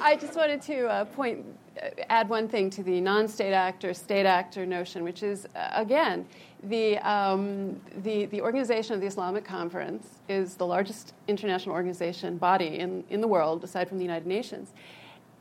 S5: I just wanted to uh, point, uh, add one thing to the non-state actor, state actor notion, which is, uh, again, the, um, the, the organization of the Islamic Conference is the largest international organization body in, in the world, aside from the United Nations.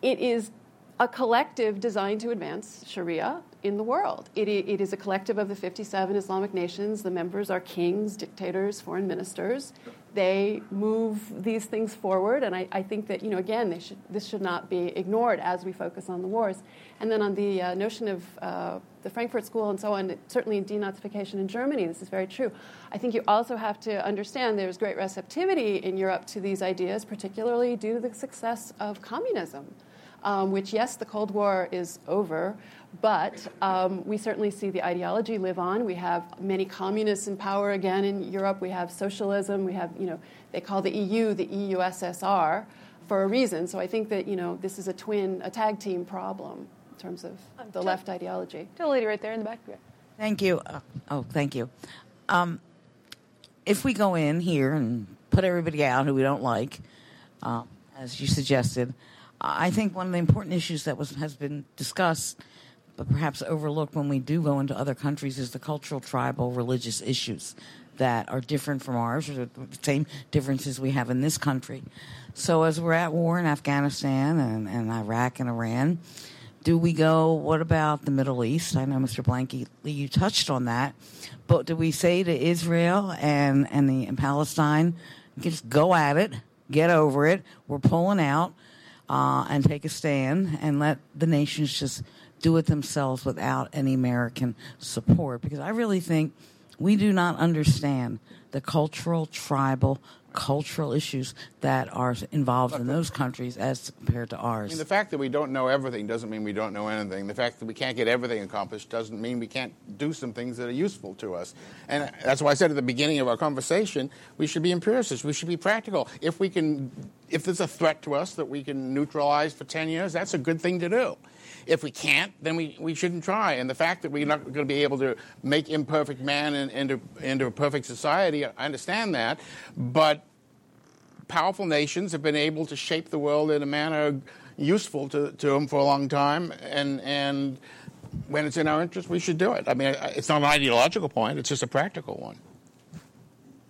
S5: It is a collective designed to advance Sharia in the world. It, it is a collective of the 57 Islamic nations. The members are kings, dictators, foreign ministers. They move these things forward, and I, I think that, you know, again, should, this should not be ignored as we focus on the wars. And then on the uh, notion of uh, the Frankfurt School and so on, certainly denazification in Germany, this is very true. I think you also have to understand there's great receptivity in Europe to these ideas, particularly due to the success of communism um, which, yes, the Cold War is over, but um, we certainly see the ideology live on. We have many communists in power again in Europe. We have socialism. We have, you know, they call the EU the EUSSR for a reason. So I think that, you know, this is a twin, a tag team problem in terms of um, the left ideology.
S1: Tell lady right there in the back.
S13: Thank you. Uh, oh, thank you. Um, if we go in here and put everybody out who we don't like, uh, as you suggested, I think one of the important issues that was has been discussed, but perhaps overlooked when we do go into other countries, is the cultural, tribal, religious issues that are different from ours, or the same differences we have in this country. So, as we're at war in Afghanistan and, and Iraq and Iran, do we go, what about the Middle East? I know, Mr. Blankley, you touched on that. But do we say to Israel and, and, the, and Palestine, just go at it, get over it, we're pulling out, uh, and take a stand and let the nations just do it themselves without any American support? Because I really think we do not understand the cultural, tribal, cultural issues that are involved in those countries as compared to ours.
S2: I mean, the fact that we don't know everything doesn't mean we don't know anything. The fact that we can't get everything accomplished doesn't mean we can't do some things that are useful to us. And that's why I said at the beginning of our conversation, we should be empiricists. We should be practical. If we can, if there's a threat to us that we can neutralize for 10 years, that's a good thing to do. If we can't, then we, we shouldn't try. And the fact that we're not going to be able to make imperfect man into, into a perfect society, I understand that. But powerful nations have been able to shape the world in a manner useful to, to them for a long time. And, and when it's in our interest, we should do it. I mean, it's not an ideological point, it's just a practical one.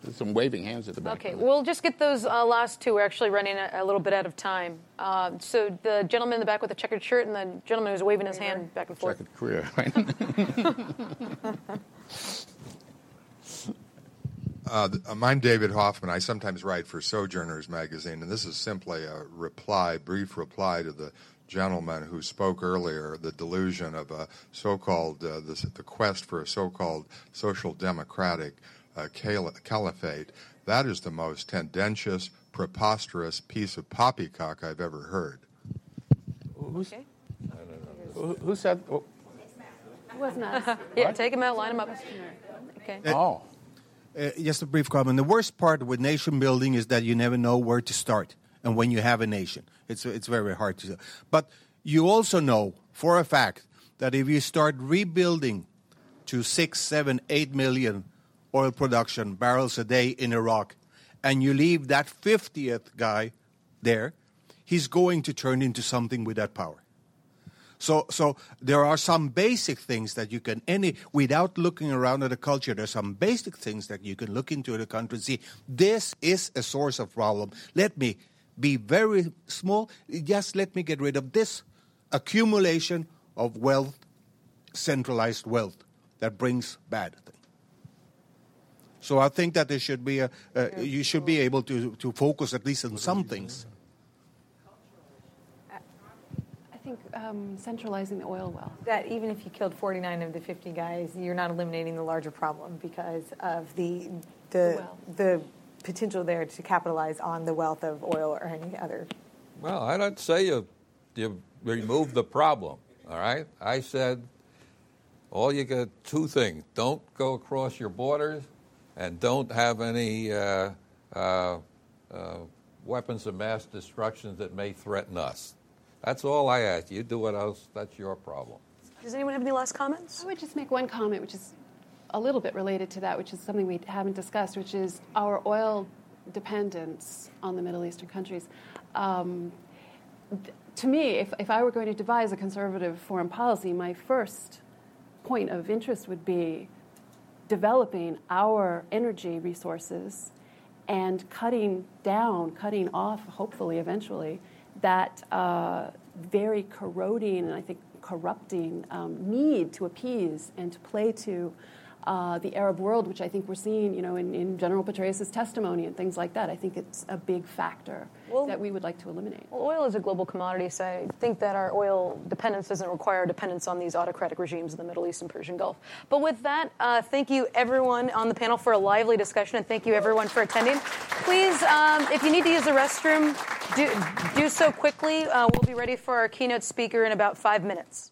S2: There's some waving hands at the back.
S1: Okay, we'll just get those uh, last two. We're actually running a, a little bit out of time. Uh, so the gentleman in the back with the checkered shirt and the gentleman who's waving his hand back and forth.
S2: Checkered career, right?
S14: Uh, I'm David Hoffman. I sometimes write for Sojourners magazine, and this is simply a reply, brief reply to the gentleman who spoke earlier, the delusion of a so-called, uh, the, the, quest for a so-called social democratic uh, caliphate. That is the most tendentious, preposterous piece of poppycock I've ever heard.
S2: Who's, okay. who, who said? Oh.
S1: It wasn't us. yeah, take him out, line him up. Okay.
S2: Oh.
S15: Uh, just a brief comment. The worst part with nation building is that you never know where to start and when you have a nation. It's, it's very hard to. But you also know for a fact that if you start rebuilding to six, seven, eight million oil production barrels a day in Iraq, and you leave that 50th guy there, he's going to turn into something with that power. So, so there are some basic things that you can any without looking around at the culture. There's some basic things that you can look into the country and see. This is a source of problem. Let me be very small. Just let me get rid of this accumulation of wealth, centralized wealth that brings bad things. So I think that there should be a, uh, you should be able to, to focus at least on some things.
S5: I think um, centralizing the oil well.
S4: That even if you killed 49 of the 50 guys, you're not eliminating the larger problem because of the the the, the potential there to capitalize on the wealth of oil or any other.
S3: Well, I don't say you you remove the problem. All right, I said all you get two things: don't go across your borders, and don't have any uh, uh, uh, weapons of mass destruction that may threaten us. That's all I ask. You do what else, that's your problem.
S1: Does anyone have any last comments?
S5: I would just make one comment, which is a little bit related to that, which is something we haven't discussed, which is our oil dependence on the Middle Eastern countries. Um, to me, if, if I were going to devise a conservative foreign policy, my first point of interest would be developing our energy resources and cutting down, cutting off, hopefully, eventually, that uh, very corroding and I think corrupting um, need to appease and to play to uh, the Arab world, which I think we're seeing, you know, in, in General Petraeus' testimony and things like that. I think it's a big factor well, that we would like to eliminate.
S1: Well, oil is a global commodity, so I think that our oil dependence doesn't require dependence on these autocratic regimes in the Middle East and Persian Gulf. But with that, uh, thank you everyone on the panel for a lively discussion, and thank you everyone for attending. Please, um, if you need to use the restroom, do, do so quickly. Uh, we'll be ready for our keynote speaker in about five minutes.